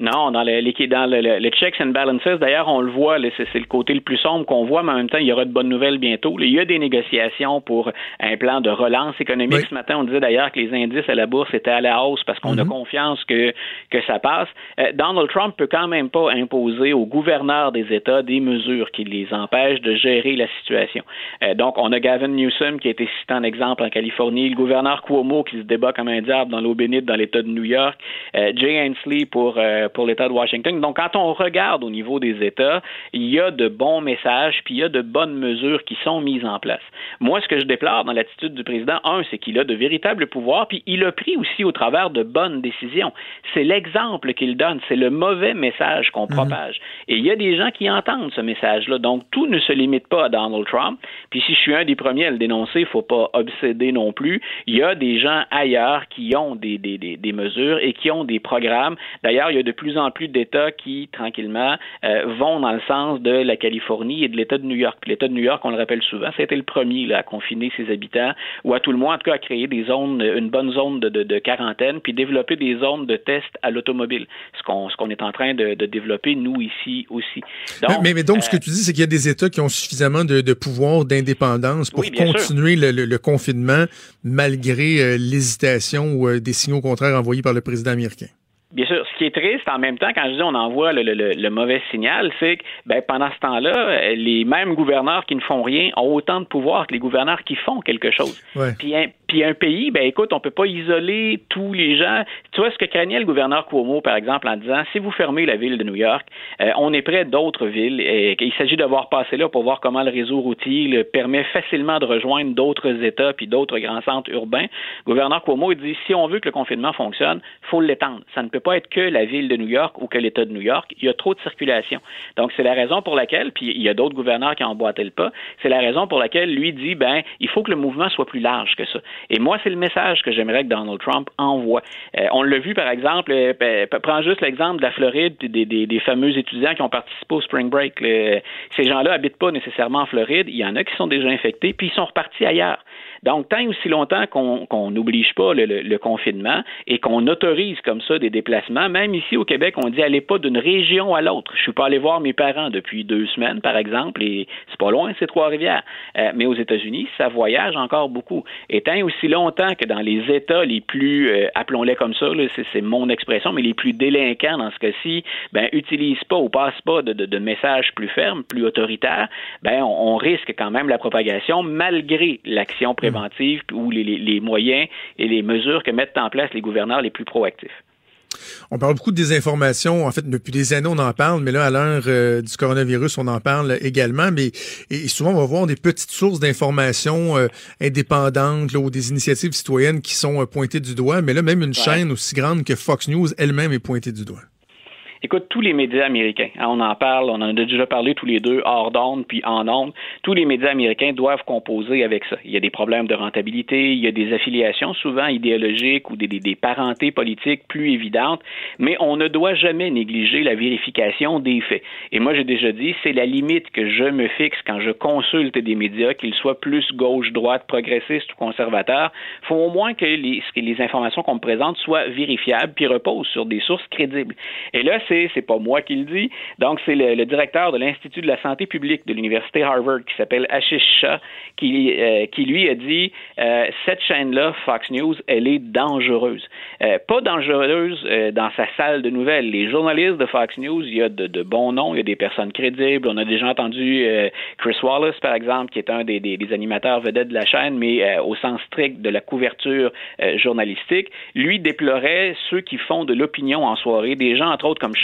Non, dans le, dans le, checks and balances, d'ailleurs, on le voit, c'est le côté le plus sombre qu'on voit, mais en même temps, il y aura de bonnes nouvelles bientôt. il y a des négociations pour un plan de relance économique. Ce matin, on disait d'ailleurs que les indices à la bourse étaient à la hausse parce qu'on a mm-hmm. confiance que, que ça passe. Euh, Donald Trump peut quand même pas imposer aux gouverneurs des États des mesures qui les empêchent de gérer la situation. Euh, donc, on a Gavin Newsom qui a été cité en exemple en Californie, le gouverneur Cuomo qui se débat comme un diable dans l'eau bénite dans l'État de New York, euh, Jay Hensley pour pour l'État de Washington. Donc, quand on regarde au niveau des États, il y a de bons messages, puis il y a de bonnes mesures qui sont mises en place. Moi, ce que je déplore dans l'attitude du président, un, c'est qu'il a de véritables pouvoirs, puis il a pris aussi au travers de bonnes décisions. C'est l'exemple qu'il donne, c'est le mauvais message qu'on mhm. propage. Et il y a des gens qui entendent ce message-là. Donc, tout ne se limite pas à Donald Trump. Puis si je suis un des premiers à le dénoncer, il ne faut pas obséder non plus. Il y a des gens ailleurs qui ont des, des, des, des mesures et qui ont des programmes. D'ailleurs, il y a de plus en plus d'États qui, tranquillement, euh, vont dans le sens de la Californie et de l'État de New York. L'État de New York, on le rappelle souvent, c'était le premier là, à confiner ses habitants, ou à tout le moins, en tout cas, à créer des zones, une bonne zone de, de, quarantaine, puis développer des zones de test à l'automobile. Ce qu'on est en train de, de, développer, nous, ici aussi. Donc, mais, mais, donc, ce que euh, tu dis, c'est qu'il y a des États qui ont suffisamment de, pouvoir, d'indépendance pour continuer le, le, confinement malgré euh, l'hésitation ou des signaux contraires envoyés par le président américain. Bien sûr, ce qui est triste en même temps, quand je dis on envoie le, le, mauvais signal, c'est que ben, pendant ce temps-là, les mêmes gouverneurs qui ne font rien ont autant de pouvoir que les gouverneurs qui font quelque chose. Puis, un, puis un pays, ben écoute, on peut pas isoler tous les gens. Tu vois ce que craignait le gouverneur Cuomo, par exemple, en disant si vous fermez la ville de New York, euh, on est près d'autres villes. Et il s'agit d'avoir passé là pour voir comment le réseau routier le permet facilement de rejoindre d'autres États puis d'autres grands centres urbains. Le gouverneur Cuomo il dit si on veut que le confinement fonctionne, faut l'étendre. Ça ne peut pas être que la ville de New York ou que l'État de New York. Il y a trop de circulation. Donc, c'est la raison pour laquelle, puis il y a d'autres gouverneurs qui ont emboîté le pas, c'est la raison pour laquelle lui dit, ben, il faut que le mouvement soit plus large que ça. Et moi, c'est le message que j'aimerais que Donald Trump envoie. Euh, on l'a vu, par exemple, euh, prends juste l'exemple de la Floride, des, des, des, fameux étudiants qui ont participé au Spring Break. ces gens-là habitent pas nécessairement en Floride. Il y en a qui sont déjà infectés, puis ils sont repartis ailleurs. Donc, tant et aussi longtemps qu'on n'oblige pas le, confinement et qu'on autorise comme ça des déplacements, même ici au Québec, on dit allez pas d'une région à l'autre. Je suis pas allé voir mes parents depuis deux semaines, par exemple, et c'est pas loin, c'est Trois-Rivières. Euh, mais aux États-Unis, ça voyage encore beaucoup. Et tant et aussi longtemps que dans les États les plus, euh, appelons-les comme ça, c'est mon expression, mais les plus délinquants dans ce cas-ci, ben, utilisent pas ou passent pas de, de, messages plus fermes, plus autoritaires, ben, on, risque quand même la propagation malgré l'action préventive ou les, les moyens et les mesures que mettent en place les gouverneurs les plus proactifs. On parle beaucoup de désinformation. En fait, depuis des années, on en parle, mais là, à l'heure euh, du coronavirus, on en parle également. Mais et souvent, on va voir des petites sources d'information euh, indépendantes ou des initiatives citoyennes qui sont euh, pointées du doigt. Mais là, même une chaîne aussi grande que Fox News elle-même est pointée du doigt. Écoute, tous les médias américains, hein, on en parle, on en a déjà parlé tous les deux, hors d'onde puis en onde, tous les médias américains doivent composer avec ça. Il y a des problèmes de rentabilité, il y a des affiliations souvent idéologiques ou des, des, parentés politiques plus évidentes, mais on ne doit jamais négliger la vérification des faits. Et moi, j'ai déjà dit, c'est la limite que je me fixe quand je consulte des médias, qu'ils soient plus gauche, droite, progressistes ou conservateurs. Il faut au moins que les, que les informations qu'on me présente soient vérifiables puis reposent sur des sources crédibles. Et là, c'est c'est pas moi qui le dis. Donc, c'est le, directeur de l'Institut de la santé publique de l'Université Harvard qui s'appelle Ashish Shah qui, euh, lui a dit euh, cette chaîne-là, Fox News, elle est dangereuse. Euh, pas dangereuse dans sa salle de nouvelles. Les journalistes de Fox News, il y a de, bons noms, il y a des personnes crédibles. On a déjà entendu Chris Wallace, par exemple, qui est un des, des, animateurs vedettes de la chaîne, mais au sens strict de la couverture journalistique. Lui déplorait ceux qui font de l'opinion en soirée, des gens, entre autres, comme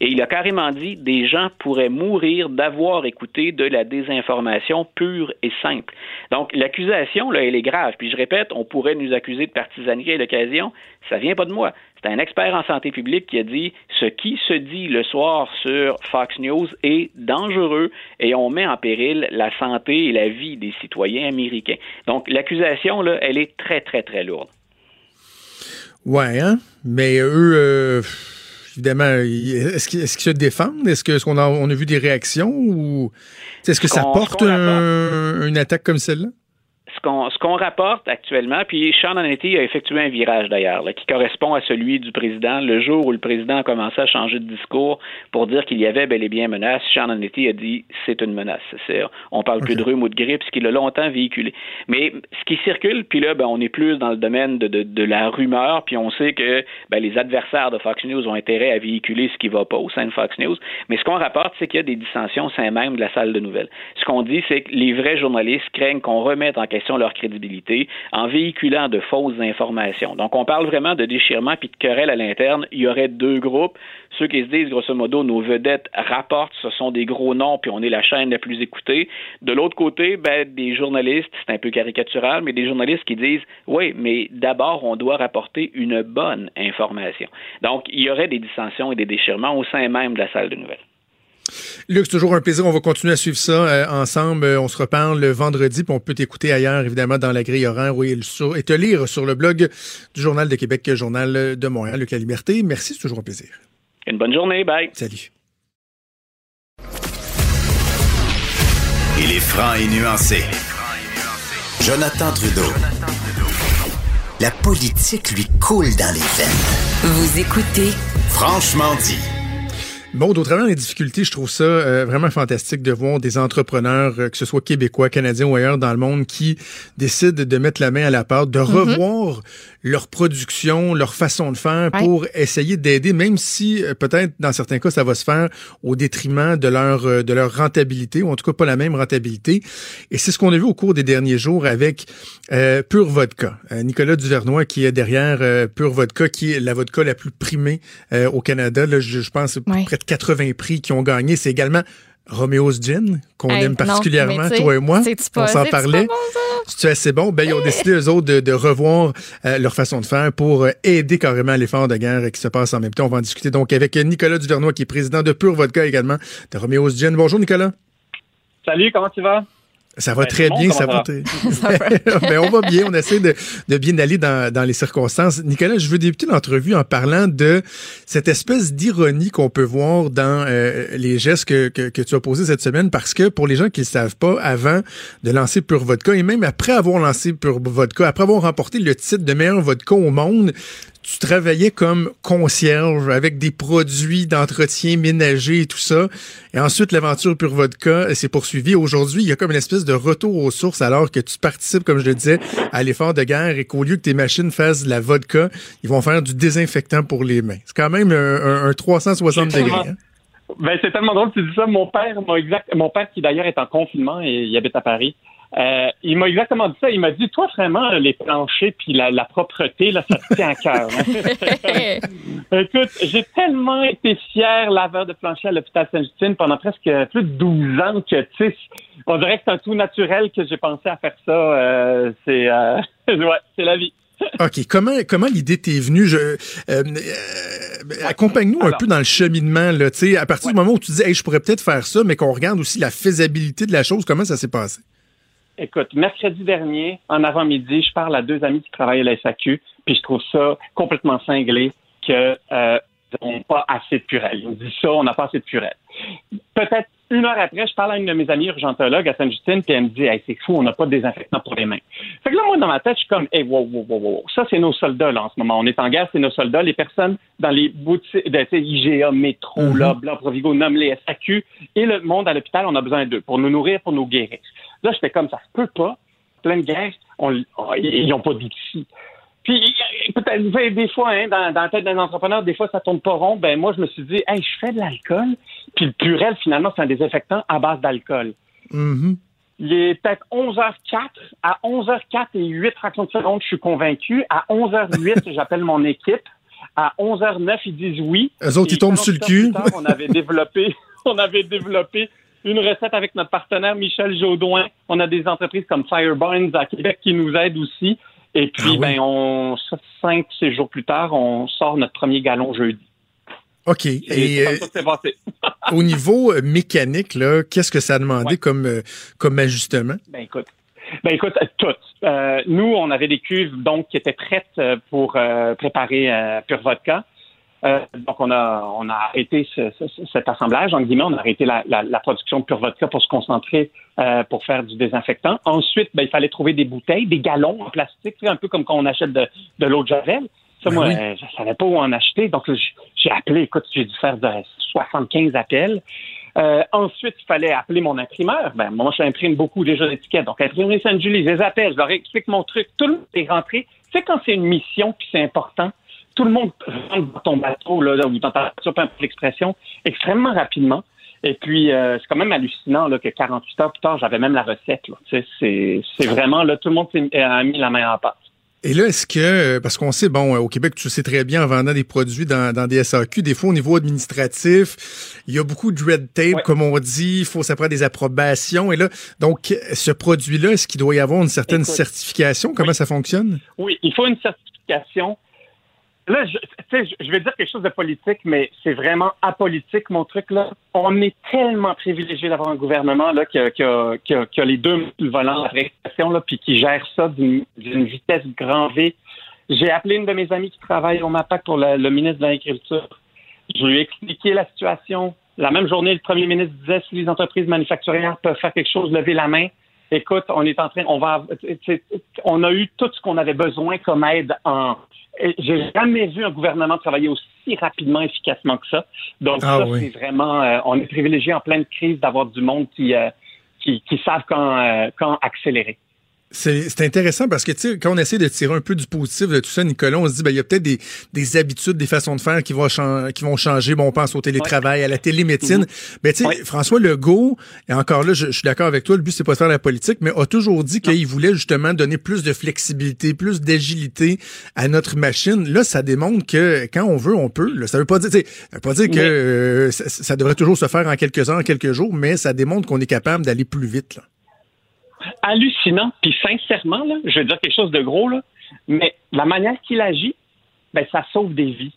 Et il a carrément dit des gens pourraient mourir d'avoir écouté de la désinformation pure et simple. Donc, l'accusation, là, elle est grave. Puis je répète, on pourrait nous accuser de partisanerie à l'occasion. Ça vient pas de moi. C'est un expert en santé publique qui a dit ce qui se dit le soir sur Fox News est dangereux et on met en péril la santé et la vie des citoyens américains. Donc, l'accusation, là, elle est très, très, très lourde. Ouais, hein? Mais eux, euh, évidemment, est-ce qu'ils se défendent? Est-ce qu'on a, on a vu des réactions ou est-ce que ça porte une attaque comme celle-là? Ce qu'on rapporte actuellement, puis Sean Hannity a effectué un virage d'ailleurs, qui correspond à celui du président. Le jour où le président a commencé à changer de discours pour dire qu'il y avait bel et bien menace, Sean Hannity a dit c'est une menace. On parle plus de rhume ou de grippe, ce qu'il a longtemps véhiculé. Mais ce qui circule, puis là, ben, on est plus dans le domaine de, de, la rumeur, puis on sait que ben, les adversaires de Fox News ont intérêt à véhiculer ce qui va pas au sein de Fox News. Mais ce qu'on rapporte, c'est qu'il y a des dissensions au sein même de la salle de nouvelles. Ce qu'on dit, c'est que les vrais journalistes craignent qu'on remette en question leur crédibilité en véhiculant de fausses informations. Donc, on parle vraiment de déchirement puis de querelle à l'interne. Il y aurait deux groupes. Ceux qui se disent, grosso modo, nos vedettes rapportent, ce sont des gros noms, puis on est la chaîne la plus écoutée. De l'autre côté, ben, des journalistes, c'est un peu caricatural, mais des journalistes qui disent, oui, mais d'abord, on doit rapporter une bonne information. Donc, il y aurait des dissensions et des déchirements au sein même de la salle de nouvelles. Luc, c'est toujours un plaisir. On va continuer à suivre ça euh, ensemble. Euh, on se reparle le vendredi, puis on peut t'écouter ailleurs, évidemment, dans la grille horaire oui, et te lire sur le blog du Journal de Québec, Journal de Montréal, Luc La Liberté. Merci, c'est toujours un plaisir. Une bonne journée. Bye. Salut. Il est franc et nuancé. Jonathan Trudeau. La politique lui coule dans les veines. Vous écoutez Franchement dit. Bon, au travers des difficultés, je trouve ça euh, vraiment fantastique de voir des entrepreneurs, euh, que ce soit québécois, canadiens ou ailleurs dans le monde, qui décident de mettre la main à la pâte, de mhm. revoir leur production, leur façon de faire pour essayer d'aider, même si euh, peut-être dans certains cas ça va se faire au détriment de leur de leur rentabilité ou en tout cas pas la même rentabilité. Et c'est ce qu'on a vu au cours des derniers jours avec euh, Pure Vodka. Nicolas Duvernois qui est derrière Pure Vodka, qui est la vodka la plus primée au Canada. Là, je, je pense près de 80 prix qui ont gagné. C'est également Romeo's Gin, qu'on aime particulièrement, toi et moi. On s'en parlait. C'est assez bon? Ben, ils ont décidé, eux autres, de, revoir euh, leur façon de faire pour euh, aider carrément l'effort de guerre qui se passe en même temps. On va en discuter donc avec Nicolas Duvernois, qui est président de Pure Vodka également, de Romeo's Gin. Bonjour, Nicolas. Salut, comment tu vas? Ça va Ben, très bien, ça va Ben, on va bien, on essaie de, de bien aller dans, dans les circonstances. Nicolas, je veux débuter l'entrevue en parlant de cette espèce d'ironie qu'on peut voir dans euh, les gestes que, que, que tu as posés cette semaine, parce que pour les gens qui ne le savent pas, avant de lancer Pure Vodka, et même après avoir lancé Pure Vodka, après avoir remporté le titre de meilleur vodka au monde, tu travaillais comme concierge avec des produits d'entretien ménager et tout ça. Et ensuite, l'aventure Pure Vodka s'est poursuivie. Aujourd'hui, il y a comme une espèce de retour aux sources alors que tu participes, comme je le disais, à l'effort de guerre et qu'au lieu que tes machines fassent de la vodka, ils vont faire du désinfectant pour les mains. C'est quand même un, un- un 360 C'est degrés. hein? Ben, c'est tellement drôle que tu dis ça. Mon père m'a exact, mon père qui d'ailleurs est en confinement et il habite à Paris. Euh, il m'a exactement dit ça. Il m'a dit, toi, vraiment, les planchers puis la, la propreté, là, ça te tient à cœur. hein? Écoute, j'ai tellement été fier laveur de plancher à l'hôpital Sainte-Justine pendant presque plus de 12 ans que, tu sais, on dirait que c'est un tout naturel que j'ai pensé à faire ça. euh, c'est, euh, ouais, c'est la vie. OK. Comment, comment l'idée t'est venue? Je, euh, euh, Accompagne-nous un Alors. peu dans le cheminement. Là, Tu sais, à partir du moment où tu dis, hey, je pourrais peut-être faire ça, mais qu'on regarde aussi la faisabilité de la chose, comment ça s'est passé? Écoute, mercredi dernier, en avant-midi, je parle à deux amis qui travaillent à la SAQ, puis je trouve ça complètement cinglé que euh, on pas assez de purée. Ils me disent ça, on n'a pas assez de purée. Peut-être une heure après, je parle à une de mes amies urgentologues à Sainte-Justine, puis elle me dit hey, c'est fou, on n'a pas de désinfectant pour les mains. Fait que là, moi, dans ma tête, je suis comme hey, wow, wow, wow, wow. Ça, c'est nos soldats, là, en ce moment. On est en guerre, c'est nos soldats. Les personnes dans les boutiques, de, IGA, Métro, là, Blanc, Provigo, nomme les SAQ, et le monde à l'hôpital, on a besoin d'eux pour nous nourrir, pour nous guérir. Là, j'étais comme ça se peut pas. Pleine guerre, on, oh, ils n'ont pas d'outils. Puis, peut-être, vous savez, des fois, hein, dans, dans la tête d'un entrepreneur, des fois, ça tourne pas rond. Ben, moi, je me suis dit, hey, je fais de l'alcool. Puis le Purel, finalement, c'est un désinfectant à base d'alcool. Mhm. Il est peut-être 11h04. À 11h04 et 8 fractions de seconde, je suis convaincu. À 11h08, j'appelle mon équipe. À 11h09, ils disent oui. Eux autres, ils tombent sur le 48 heures cul. tard, on avait développé, on avait développé une recette avec notre partenaire Michel Jaudoin. On a des entreprises comme Fireburns à Québec qui nous aident aussi. Et puis, Ah oui. ben, on, cinq, six jours plus tard, on sort notre premier galon jeudi. OK. Et, Et euh, ça passé. au niveau euh, mécanique, là, qu'est-ce que ça a demandé Ouais. comme, euh, comme ajustement? Ben écoute, ben écoute, tout. Euh, nous, on avait des cuves donc qui étaient prêtes pour euh, préparer Pure Vodka. Euh, donc on a on a arrêté ce- ce- cet assemblage en guillemets, on a arrêté la, la- la production de Pure Vodka pour se concentrer euh, pour faire du désinfectant. Ensuite, ben, il fallait trouver des bouteilles, des galons en plastique, un peu comme quand on achète de, de l'eau de javel. Ça, Ben moi, oui. euh, je savais pas où en acheter, donc j'ai appelé. Écoute, j'ai dû faire de 75 appels. Euh, ensuite, il fallait appeler mon imprimeur. Ben, moi, j'imprime beaucoup déjà d'étiquettes. Donc, imprimerie Sainte-Julie, je les appelle, je leur explique mon truc. Tout le monde est rentré. Tu sais, quand c'est une mission puis c'est important, tout le monde rentre dans ton bateau, là, ou dans ta peu l'expression, extrêmement rapidement. Et puis, euh, c'est quand même hallucinant là, que 48 heures plus tard, j'avais même la recette. C'est, vraiment, là, tout le monde s'est, a mis la main en pâte. Et là, est-ce que, euh, parce qu'on sait, bon, euh, au Québec, tu le sais très bien, en vendant des produits dans, dans des SAQ, des fois au niveau administratif, il y a beaucoup de red tape, Ouais. comme on dit, il faut, ça prend des approbations. Et là, donc, ce produit-là, est-ce qu'il doit y avoir une certaine Écoute, certification? Comment oui. ça fonctionne? Oui, il faut une certification. Là, je, je vais dire quelque chose de politique, mais c'est vraiment apolitique, mon truc. là. On est tellement privilégié d'avoir un gouvernement là, qui, a, les deux mains sur le volant de la répression, là, puis qui gère ça d'une vitesse grand V. J'ai appelé une de mes amies qui travaille au MAPAC pour le ministre de l'Agriculture. Je lui ai expliqué la situation. La même journée, le premier ministre disait si les entreprises manufacturières peuvent faire quelque chose, lever la main. Écoute, on est en train, on va, on a eu tout ce qu'on avait besoin comme aide en. J'ai jamais vu un gouvernement travailler aussi rapidement, efficacement que ça. Donc Ah ça, oui. c'est vraiment, euh, on est privilégié en pleine crise d'avoir du monde qui, euh, qui, qui savent quand, euh, quand accélérer. C'est intéressant parce que, quand on essaie de tirer un peu du positif de tout ça, Nicolas, on se dit, ben, il y a peut-être des, des habitudes, des façons de faire qui vont, chan- qui vont changer. Bon, on pense au télétravail, à la télémédecine. Sais, Ouais. François Legault, et encore là, je, je suis d'accord avec toi, le but, c'est pas de faire la politique, mais a toujours dit qu'il voulait justement donner plus de flexibilité, plus d'agilité à notre machine. Là, ça démontre que quand on veut, on peut. Là. Ça veut pas dire, ça veut pas dire que euh, ça, ça devrait toujours se faire en quelques heures, en quelques jours, mais ça démontre qu'on est capable d'aller plus vite. Là. Hallucinant. Puis sincèrement, là, je vais dire quelque chose de gros, là, mais la manière qu'il agit, ben, ça sauve des vies.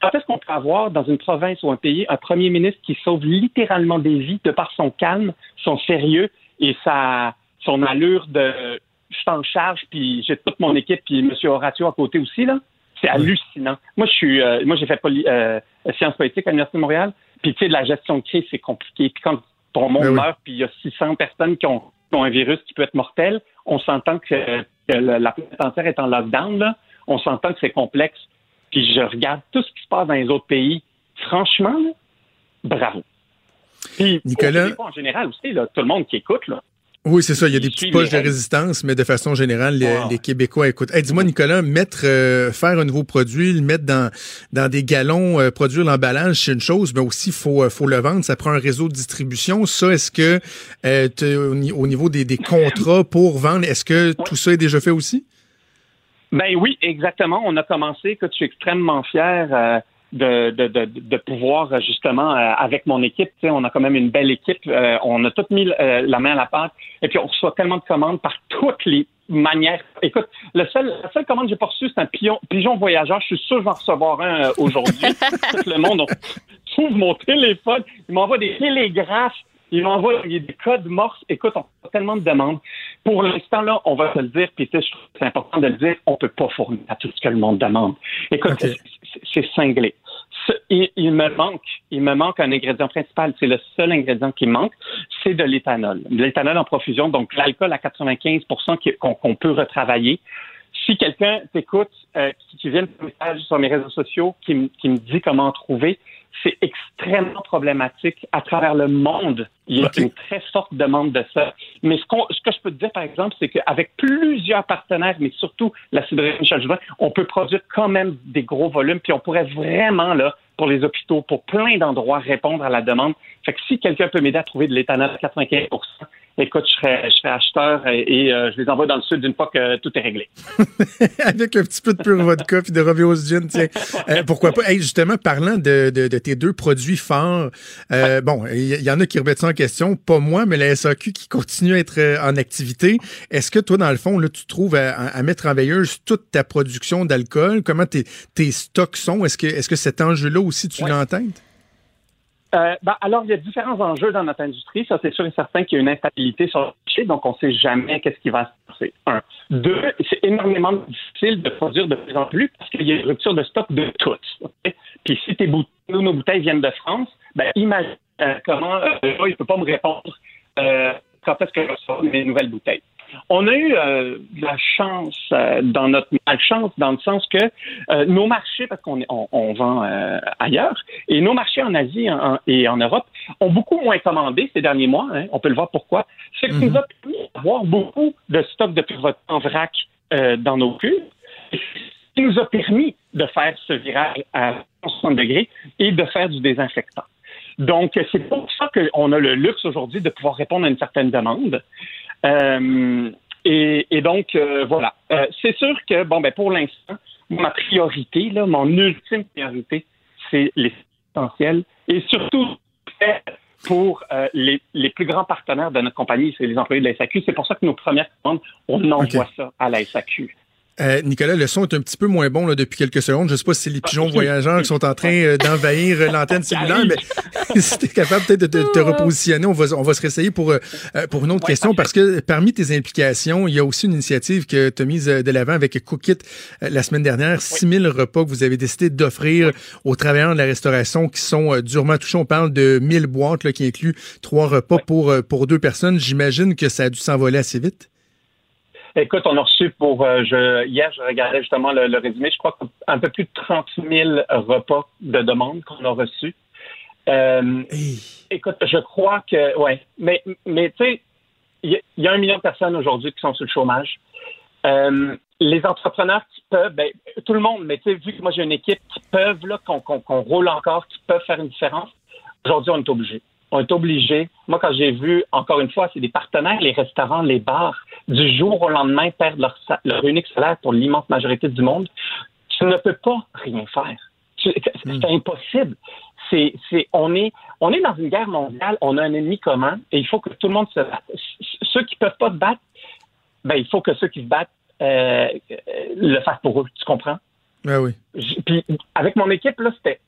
Quand est-ce qu'on peut avoir dans une province ou un pays un premier ministre qui sauve littéralement des vies de par son calme, son sérieux et sa, son allure de je suis en charge, puis j'ai toute mon équipe, puis M. Horatio à côté aussi, là? C'est hallucinant. Moi, je suis, euh, moi, j'ai fait poli, euh, sciences politiques à l'Université de Montréal. Puis, tu sais, la gestion de crise, c'est compliqué. Puis, quand ton monde Ben oui. meurt, puis il y a 600 personnes qui ont, ont un virus qui peut être mortel, on s'entend que, la planète entière est en lockdown, là. On s'entend que c'est complexe. Puis, je regarde tout ce qui se passe dans les autres pays. Franchement, là, bravo. Puis, Nicolas- en général aussi, là, tout le monde qui écoute, là. Oui, c'est ça. Il y a des petites poches de résistance, mais de façon générale, les, Wow. les Québécois écoutent. Hey, dis-moi, Nicolas, mettre, euh, faire un nouveau produit, le mettre dans, dans des galons, euh, produire l'emballage, c'est une chose, mais aussi faut, euh, faut le vendre. Ça prend un réseau de distribution. Ça, est-ce que euh, au, ni- au niveau des, des contrats pour vendre, est-ce que tout ça est déjà fait aussi? Ben oui, exactement. On a commencé. Écoute, je suis extrêmement fier euh, de, de, de, de pouvoir euh, justement euh, avec mon équipe. Tu sais, on a quand même une belle équipe. Euh, on a tout mis euh, la main à la pâte. Et puis on reçoit tellement de commandes par toutes les manières. Écoute, le seul, la seule commande que j'ai pas reçue, c'est un pigeon, pigeon voyageur. Je suis sûr que je vais en recevoir un euh, aujourd'hui. tout le monde on trouve mon téléphone. Il m'envoie des télégraphes. Il m'envoie il y a des codes morse. Écoute, on a tellement de demandes. Pour l'instant, là, on va se le dire, puis tu sais, je trouve que c'est important de le dire, on peut pas fournir à tout ce que le monde demande. Écoute, c'est cinglé. Il, me manque, il me manque un ingrédient principal. C'est le seul ingrédient qui manque, c'est de l'éthanol. De l'éthanol en profusion, donc l'alcool à 95 qui- qu'on qu'on peut retravailler. Si quelqu'un t'écoute, euh, qui, qui vient de message sur mes réseaux sociaux, qui, qui me dit comment en trouver, c'est extrêmement problématique à travers le monde. Il y a une très forte demande de ça. Mais ce, qu'on- ce que je peux te dire, par exemple, c'est qu'avec plusieurs partenaires, mais surtout la cidrerie Michel Jouvin, on peut produire quand même des gros volumes, puis on pourrait vraiment, là, pour les hôpitaux, pour plein d'endroits, répondre à la demande. Fait que si quelqu'un peut m'aider à trouver de l'éthanol à 95 écoute, je serais acheteur et, et, euh, je les envoie dans le sud une fois que tout est réglé. Avec un petit peu de pure vodka puis de Romeo's Gin, tiens. Euh, pourquoi pas? Hey, justement, parlant de, de, de tes deux produits forts, euh, bon, il y, y en a qui remettent ça en question, pas moi, mais la SAQ qui continue à être en activité. Est-ce que toi, dans le fond, là, tu trouves à, à mettre en veilleuse toute ta production d'alcool? Comment tes, tes stocks sont? Est-ce que, est-ce que cet enjeu-là aussi, tu Ouais. l'entends? Euh, ben, alors, il y a différents enjeux dans notre industrie. Ça, c'est sûr et certain qu'il y a une instabilité sur le marché, donc on ne sait jamais qu'est-ce qui va se passer. Un. Deux, c'est énormément difficile de produire de plus en plus parce qu'il y a une rupture de stock de toutes. ok? Puis si tes bouteilles, nos bouteilles viennent de France, ben imagine euh, comment euh, il ne peut pas me répondre euh, quand est-ce que je reçois mes nouvelles bouteilles. On a eu euh, de la chance euh, dans notre malchance, dans le sens que euh, nos marchés, parce qu'on on, on vend euh, ailleurs, et nos marchés en Asie en- en- et en Europe ont beaucoup moins commandé ces derniers mois. hein. on peut le voir pourquoi. Ce qui nous a permis d'avoir beaucoup de stocks de pure en vrac euh, dans nos cuves, ce qui nous a permis de faire ce virage à 60 degrés et de faire du désinfectant. Donc, c'est pour ça qu'on a le luxe aujourd'hui de pouvoir répondre à une certaine demande. Euh, et, et donc, euh, voilà. Euh, c'est sûr que, bon, ben, pour l'instant, ma priorité, là, mon ultime priorité, c'est l'essentiel. Et surtout, pour euh, les, les plus grands partenaires de notre compagnie, c'est les employés de la SAQ. C'est pour ça que nos premières commandes, on envoie ça à la SAQ. Euh, Nicolas, le son est un petit peu moins bon là, depuis quelques secondes. Je sais pas si c'est les pigeons ok. voyageurs qui sont en train euh, d'envahir euh, l'antenne cellulaire, mais si tu es capable peut-être de, te- te repositionner, on va, on va se réessayer pour, euh, pour une autre Ouais, question, parce que parmi tes implications, il y a aussi une initiative que tu as mise de l'avant avec Cookit la semaine dernière, 6000 repas que vous avez décidé d'offrir aux travailleurs de la restauration qui sont durement touchés. On parle de 1000 boîtes là, qui incluent trois repas pour, pour deux personnes. J'imagine que ça a dû s'envoler assez vite. Écoute, on a reçu pour euh, je, hier, je regardais justement le, le résumé. Je crois qu'un peu plus de 30 000 repas de demandes qu'on a reçus. Euh, Hey. écoute, je crois que ouais, mais mais tu sais, il y, a- il y a un million de personnes aujourd'hui qui sont sur le chômage. Euh, les entrepreneurs qui peuvent, ben, tout le monde, mais tu sais, vu que moi j'ai une équipe qui peuvent là, qu'on roule encore, qui peuvent faire une différence. Aujourd'hui, on est obligé. On est obligé. Moi, quand j'ai vu, encore une fois, c'est des partenaires, les restaurants, les bars, du jour au lendemain perdre leur, leur unique salaire pour l'immense majorité du monde. Tu ne peux pas rien faire. Tu- C'est impossible. C'est, c'est, on est, on est dans une guerre mondiale. On a un ennemi commun et il faut que tout le monde se batte. Ceux qui peuvent pas se battre, ben il faut que ceux qui se battent euh, euh, le fassent pour eux. Tu comprends? Ah oui. Puis avec mon équipe là, c'était,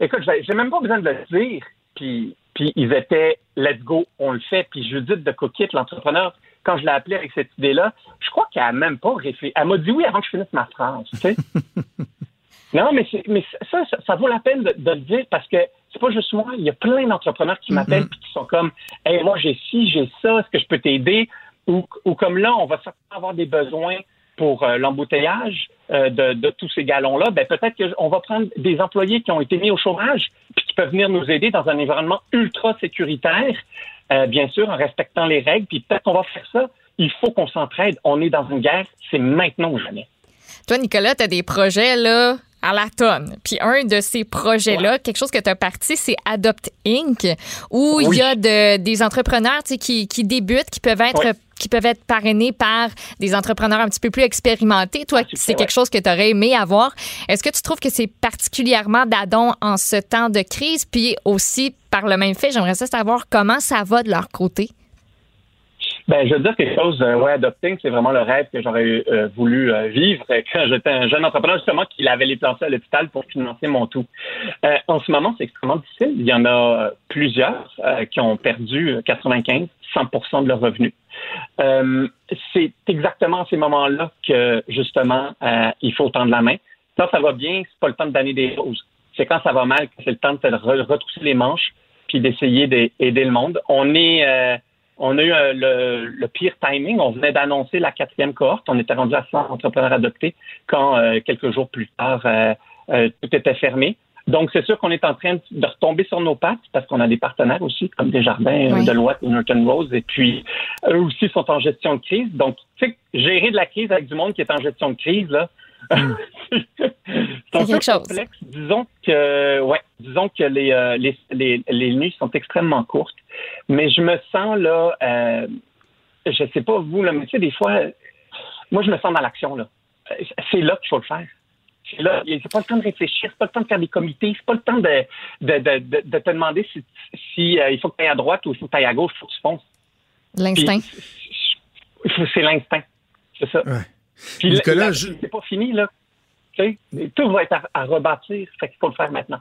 écoute, j'ai même pas besoin de le dire. Puis, puis ils étaient, let's go, on le fait. Puis Judith de Cookit, l'entrepreneur, quand je l'ai appelée avec cette idée-là, je crois qu'elle a même pas réfléchi. Elle m'a dit oui avant que je finisse ma phrase, tu sais. non, mais, mais ça, ça, vaut la peine de, le dire parce que c'est pas juste moi. Il y a plein d'entrepreneurs qui m'appellent et qui sont comme, hey, moi j'ai ci, j'ai ça, est-ce que je peux t'aider? Ou, ou comme là, on va certainement avoir des besoins pour euh, l'embouteillage euh, de, tous ces galons-là, ben peut-être qu'on va prendre des employés qui ont été mis au chômage puis qui peuvent venir nous aider dans un environnement ultra sécuritaire, euh, bien sûr, en respectant les règles. Puis peut-être qu'on va faire ça. Il faut qu'on s'entraide. On est dans une guerre. C'est maintenant ou jamais. Toi, Nicolas, tu as des projets là à la tonne. Puis un de ces projets-là, quelque chose que tu as parti, c'est Adopt Inc., où il y a des entrepreneurs qui, qui débutent, qui peuvent être qui peuvent être parrainés par des entrepreneurs un petit peu plus expérimentés. Toi, ah, c'est quelque chose que tu aurais aimé avoir. Est-ce que tu trouves que c'est particulièrement d'adon en ce temps de crise? Puis aussi, par le même fait, j'aimerais savoir comment ça va de leur côté. Ben, je veux dire quelque chose, euh, ouais, adopting, c'est vraiment le rêve que j'aurais euh, voulu euh, vivre quand j'étais un jeune entrepreneur, justement, qui avait les à l'hôpital pour financer mon tout. en ce moment, c'est extrêmement difficile. Il y en a plusieurs qui ont perdu 95, 100% de leurs revenus. C'est exactement à ces moments-là que, justement, il faut tendre la main. Quand ça va bien, c'est pas le temps de donner des roses. C'est quand ça va mal que c'est le temps de retrousser les manches puis d'essayer d'aider le monde. On est on a eu euh, le, pire timing. On venait d'annoncer la quatrième cohorte. On était rendu à 100 entrepreneurs adoptés quand, euh, quelques jours plus tard, euh, tout était fermé. Donc, c'est sûr qu'on est en train de retomber sur nos pattes parce qu'on a des partenaires aussi, comme Desjardins, oui. Deloitte Norton Rose, et puis eux aussi sont en gestion de crise. Donc, tu sais, gérer de la crise avec du monde qui est en gestion de crise, là, c'est quelque chose. complexe. Disons que, ouais, disons que les, les, les, les nuits sont extrêmement courtes. Mais je me sens là, euh, je sais pas vous, là, mais tu sais, des fois, moi, je me sens dans l'action. là. C'est là qu'il faut le faire. C'est là, c'est pas le temps de réfléchir, c'est pas le temps de faire des comités, c'est pas le temps de, de, de, de te demander si, si euh, il faut que tu ailles à droite ou il faut que tu ailles à gauche, il faut que tu fonces. L'instinct. C'est l'instinct. C'est ça. Ouais. Puis Nicolas, je... c'est pas fini, là. Tu sais, tout va être à, à rebâtir. Fait qu'il faut le faire maintenant.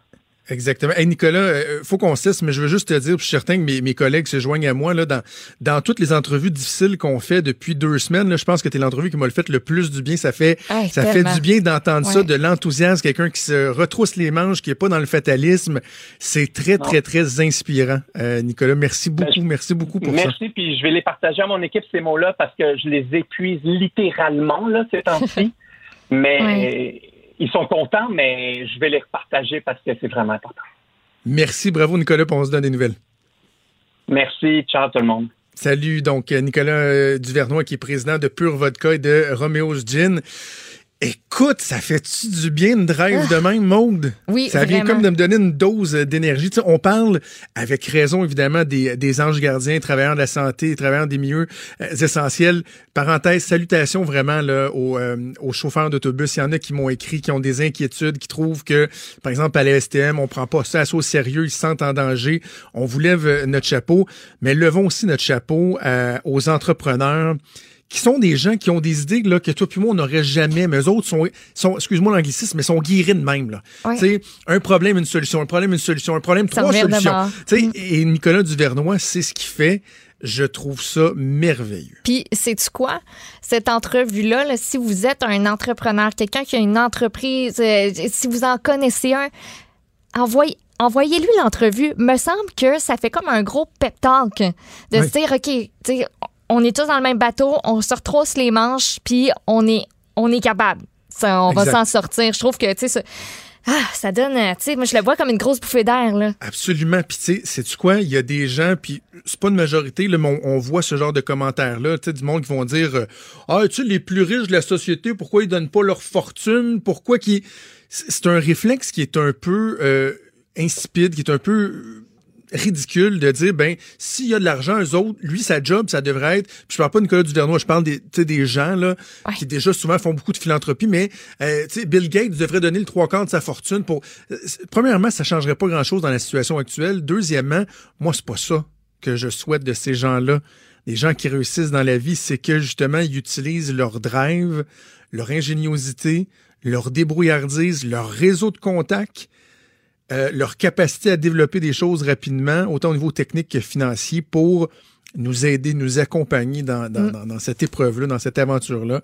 Exactement. Hey Nicolas, euh, faut qu'on cesse, mais je veux juste te dire, puis je suis certain que mes, mes collègues se joignent à moi, là, dans, dans toutes les entrevues difficiles qu'on fait depuis deux semaines, là, je pense que tu es l'entrevue qui m'a le fait le plus du bien. Ça fait, ça fait du bien d'entendre ça, de l'enthousiasme, quelqu'un qui se retrousse les manches, qui est pas dans le fatalisme. C'est très, très, très inspirant. Euh, Nicolas, merci ben, beaucoup, merci beaucoup pour ça. Merci, puis je vais les partager à mon équipe, ces mots-là, parce que je les épuise littéralement, là, ces temps-ci. mais ils sont contents, mais je vais les repartager parce que c'est vraiment important. Merci, bravo Nicolas, on se donne des nouvelles. Merci, ciao tout le monde. Salut, donc Nicolas euh, Duvernois qui est président de Pure Vodka et de Romeo's Gin. Écoute, ça fait-tu du bien de drive de même, Maude? Oui, Ça vient comme de me donner une dose d'énergie. on parle avec raison, évidemment, des, des, anges gardiens, travailleurs de la santé, travailleurs des milieux euh, essentiels. Parenthèse, salutations vraiment là, aux, euh, aux chauffeurs d'autobus. Il y en a qui m'ont écrit, qui ont des inquiétudes, qui trouvent que, par exemple, à la STM, on prend pas ça assez au sérieux, ils se sentent en danger. On vous lève euh, notre chapeau, mais levons aussi notre chapeau aux entrepreneurs qui sont des gens qui ont des idées là, que toi puis moi, on n'aurait jamais, mais eux autres sont, sont excuse-moi l'anglicisme, mais sont guéris de même. Là. sais Un problème, une solution, un problème, une solution, un problème, trois solutions. sais mm. Et Nicolas Duvernois, c'est ce qu'il fait. Je trouve ça merveilleux. Puis, sais-tu quoi? Cette entrevue-là, là, si vous êtes un entrepreneur, quelqu'un qui a une entreprise, euh, si vous en connaissez un, envoyez, envoyez-lui l'entrevue. Me semble que ça fait comme un gros pep talk de se dire, OK, on est tous dans le même bateau, on se retrousse les manches, puis on est, on est capable. Ça, on va s'en sortir. Je trouve que, tu sais, ah, ça donne, tu sais, moi je le vois comme une grosse bouffée d'air là. Absolument. Puis tu sais, sais-tu quoi, il y a des gens, puis c'est pas une majorité, là, mais on, voit ce genre de commentaires là, tu sais, du monde qui vont dire, euh, ah, tu sais, les plus riches de la société, pourquoi ils donnent pas leur fortune, pourquoi qui, c'est un réflexe qui est un peu euh, insipide, qui est un peu ridicule de dire ben s'il y a de l'argent eux autres lui sa job ça devrait être puis je parle pas de Nicolas Duvernois je parle des des gens là qui déjà souvent font beaucoup de philanthropie mais euh, Bill Gates devrait donner le trois quarts de sa fortune pour euh, premièrement ça changerait pas grand chose dans la situation actuelle. Deuxièmement moi c'est pas ça que je souhaite de ces gens là les gens qui réussissent dans la vie c'est que justement ils utilisent leur drive leur ingéniosité leur débrouillardise leur réseau de contacts euh, leur capacité à développer des choses rapidement, autant au niveau technique que financier, pour nous aider, nous accompagner dans, dans, Mm. dans cette épreuve-là, dans cette aventure-là.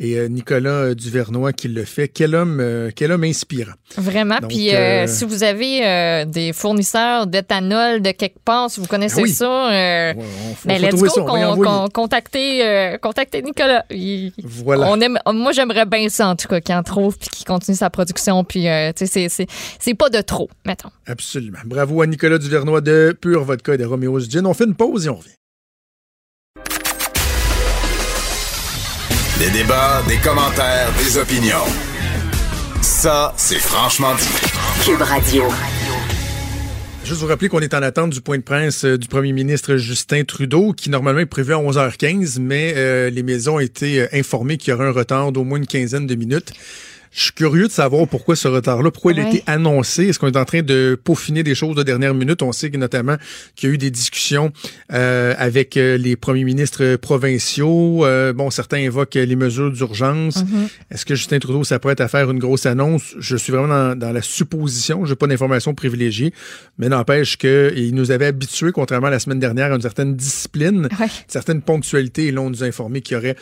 Et euh, Nicolas euh, Duvernois qui le fait. Quel homme, euh, quel homme inspirant. Vraiment. Donc, Puis euh, si vous avez des fournisseurs d'éthanol de quelque part, si vous connaissez oui. ça, Ouais, on- ben, let's go, ça, on con- con- contactez, contactez Nicolas. Il- Voilà. on aime, moi, j'aimerais bien ça, en tout cas, qu'il en trouve puis qu'il continue sa production. Puis, tu sais, c'est pas de trop, mettons. Absolument. Bravo à Nicolas Duvernois de Pure Vodka et de Romeo's Gin. On fait une pause et on revient. Des débats, des commentaires, des opinions. Ça, c'est franchement dit. Cube Radio. Juste vous rappeler qu'on est en attente du point de presse euh, du premier ministre Justin Trudeau, qui normalement est prévu à 11h15, mais euh, les maisons ont été euh, informées qu'il y aurait un retard d'au moins une quinzaine de minutes. Je suis curieux de savoir pourquoi ce retard-là, pourquoi il a été annoncé. Est-ce qu'on est en train de peaufiner des choses de dernière minute? On sait que notamment qu'il y a eu des discussions euh, avec euh, les premiers ministres provinciaux. Euh, bon, certains évoquent les mesures d'urgence. Mhm. Est-ce que Justin Trudeau s'apprête à faire une grosse annonce? Je suis vraiment dans, dans la supposition. Je n'ai pas d'informations privilégiées, mais n'empêche qu'il nous avait habitués, contrairement à la semaine dernière, à une certaine discipline, Ouais. une certaine ponctualité. Et là, on nous a informé qu'il y aurait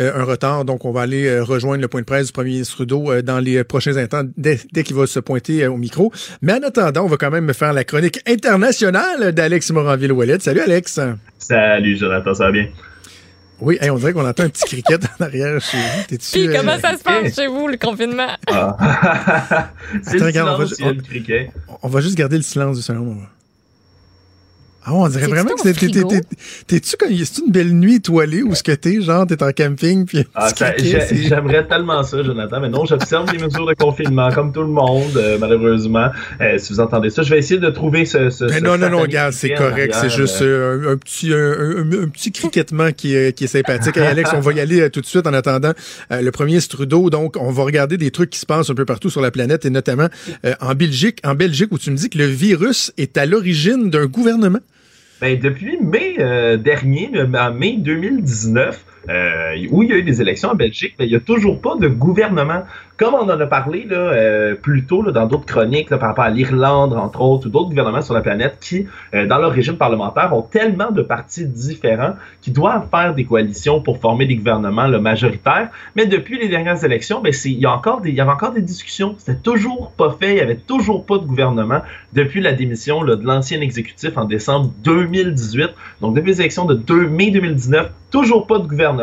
euh, un retard. Donc, on va aller euh, rejoindre le point de presse du premier ministre Trudeau euh, dans les euh, prochains instants, dès, dès qu'il va se pointer euh, au micro. Mais en attendant, on va quand même faire la chronique internationale d'Alex Moranville-Ouellet. Salut, Alex. Salut Jonathan, ça va bien? Oui, hey, on dirait qu'on entend un petit cricket en arrière chez vous. T'es-tu, Puis, euh, comment ça se passe chez vous, le confinement? Ah. C'est le regarde, on va le. On va juste garder le silence du salon. on va. Ah, on dirait vraiment que c'est. t'es- t'es- frigo? t'es- T'es-tu comme. C'est une belle nuit étoilée où ce que t'es, genre, t'es en camping, puis. Ah, c'est- J'aimerais tellement ça, Jonathan, mais non, j'observe les mesures de confinement, comme tout le monde, euh, malheureusement. Euh, si vous entendez ça, je vais essayer de trouver ce. ce Mais ce non, non, non, regarde, c'est correct. C'est juste euh, un, un petit, un, un- un petit criquettement qui, est- qui est sympathique. Hey, Alex, on va y aller euh, tout de suite en attendant euh, le premier Trudeau. Donc, on va regarder des trucs qui se passent un peu partout sur la planète et notamment euh, en Belgique, en Belgique où tu me dis que le virus est à l'origine d'un gouvernement? Ben, depuis mai euh, dernier, en mai 2019, euh, où il y a eu des élections en Belgique, ben, il n'y a toujours pas de gouvernement. Comme on en a parlé là, euh, plus tôt là, dans d'autres chroniques par rapport à l'Irlande, entre autres, ou d'autres gouvernements sur la planète qui, euh, dans leur régime parlementaire, ont tellement de partis différents qui doivent faire des coalitions pour former des gouvernements majoritaires. Mais depuis les dernières élections, ben, il y, a encore des, il y avait encore des discussions. C'était toujours pas fait. Il n'y avait toujours pas de gouvernement depuis la démission de l'ancien exécutif en décembre 2018. Donc, depuis les élections de 2 mai 2019, toujours pas de gouvernement.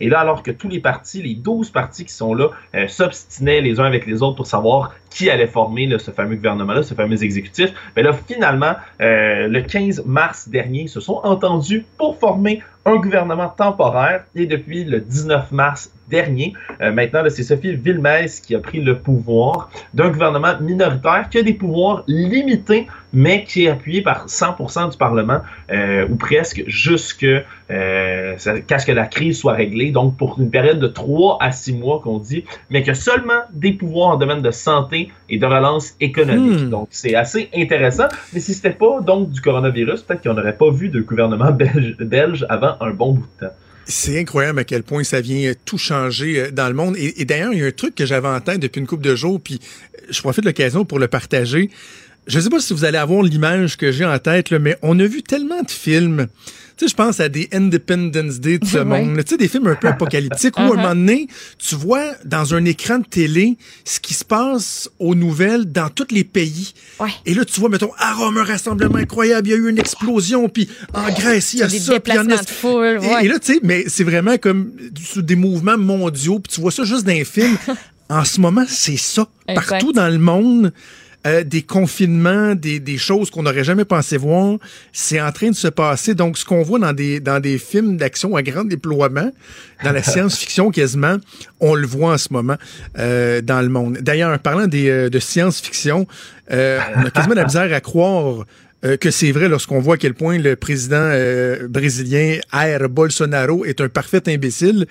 Et là, alors que tous les partis, les 12 partis qui sont là, euh, s'obstinaient les uns avec les autres pour savoir qui allait former ce fameux gouvernement-là, ce fameux exécutif, mais là, finalement, euh, le 15 mars dernier, ils se sont entendus pour former un gouvernement temporaire. Et depuis le 19 mars dernier, euh, maintenant, c'est Sophie Villemès qui a pris le pouvoir d'un gouvernement minoritaire qui a des pouvoirs limités, mais qui est appuyé par 100% du Parlement, euh, ou presque, jusque euh, qu'à ce que la crise soit réglée. Donc, pour une période de 3 à 6 mois qu'on dit, mais que seulement des pouvoirs en domaine de santé et de relance économique. Hmm. Donc, c'est assez intéressant. Mais si c'était pas donc du coronavirus, peut-être qu'on n'aurait pas vu de gouvernement belge, belge avant un bon bout de temps. C'est incroyable à quel point ça vient tout changer euh, dans le monde. Et, et d'ailleurs, il y a un truc que j'avais en tête depuis une couple de jours, puis euh, je profite de l'occasion pour le partager. Je ne sais pas si vous allez avoir l'image que j'ai en tête, là, mais on a vu tellement de films. Tu sais, je pense à des Independence Day de ce monde. Tu sais, des films un peu apocalyptiques où, à un moment donné, tu vois dans un écran de télé ce qui se passe aux nouvelles dans tous les pays. Ouais. Et là, tu vois, mettons, à Rome, un rassemblement incroyable, il y a eu une explosion, puis en Grèce, il y a des ça, puis en déplacements Est- de foule. et, ouais. et là, tu sais, mais c'est vraiment comme des mouvements mondiaux, puis tu vois ça juste dans les films. en ce moment, c'est ça. Exact. Partout dans le monde, euh, des confinements, des, des choses qu'on n'aurait jamais pensé voir, c'est en train de se passer. Donc, ce qu'on voit dans des, dans des films d'action à grand déploiement, dans la science-fiction quasiment, on le voit en ce moment euh, dans le monde. D'ailleurs, parlant des, euh, de science-fiction, euh, on a quasiment la misère à croire euh, que c'est vrai lorsqu'on voit à quel point le président euh, brésilien Jair Bolsonaro est un parfait imbécile.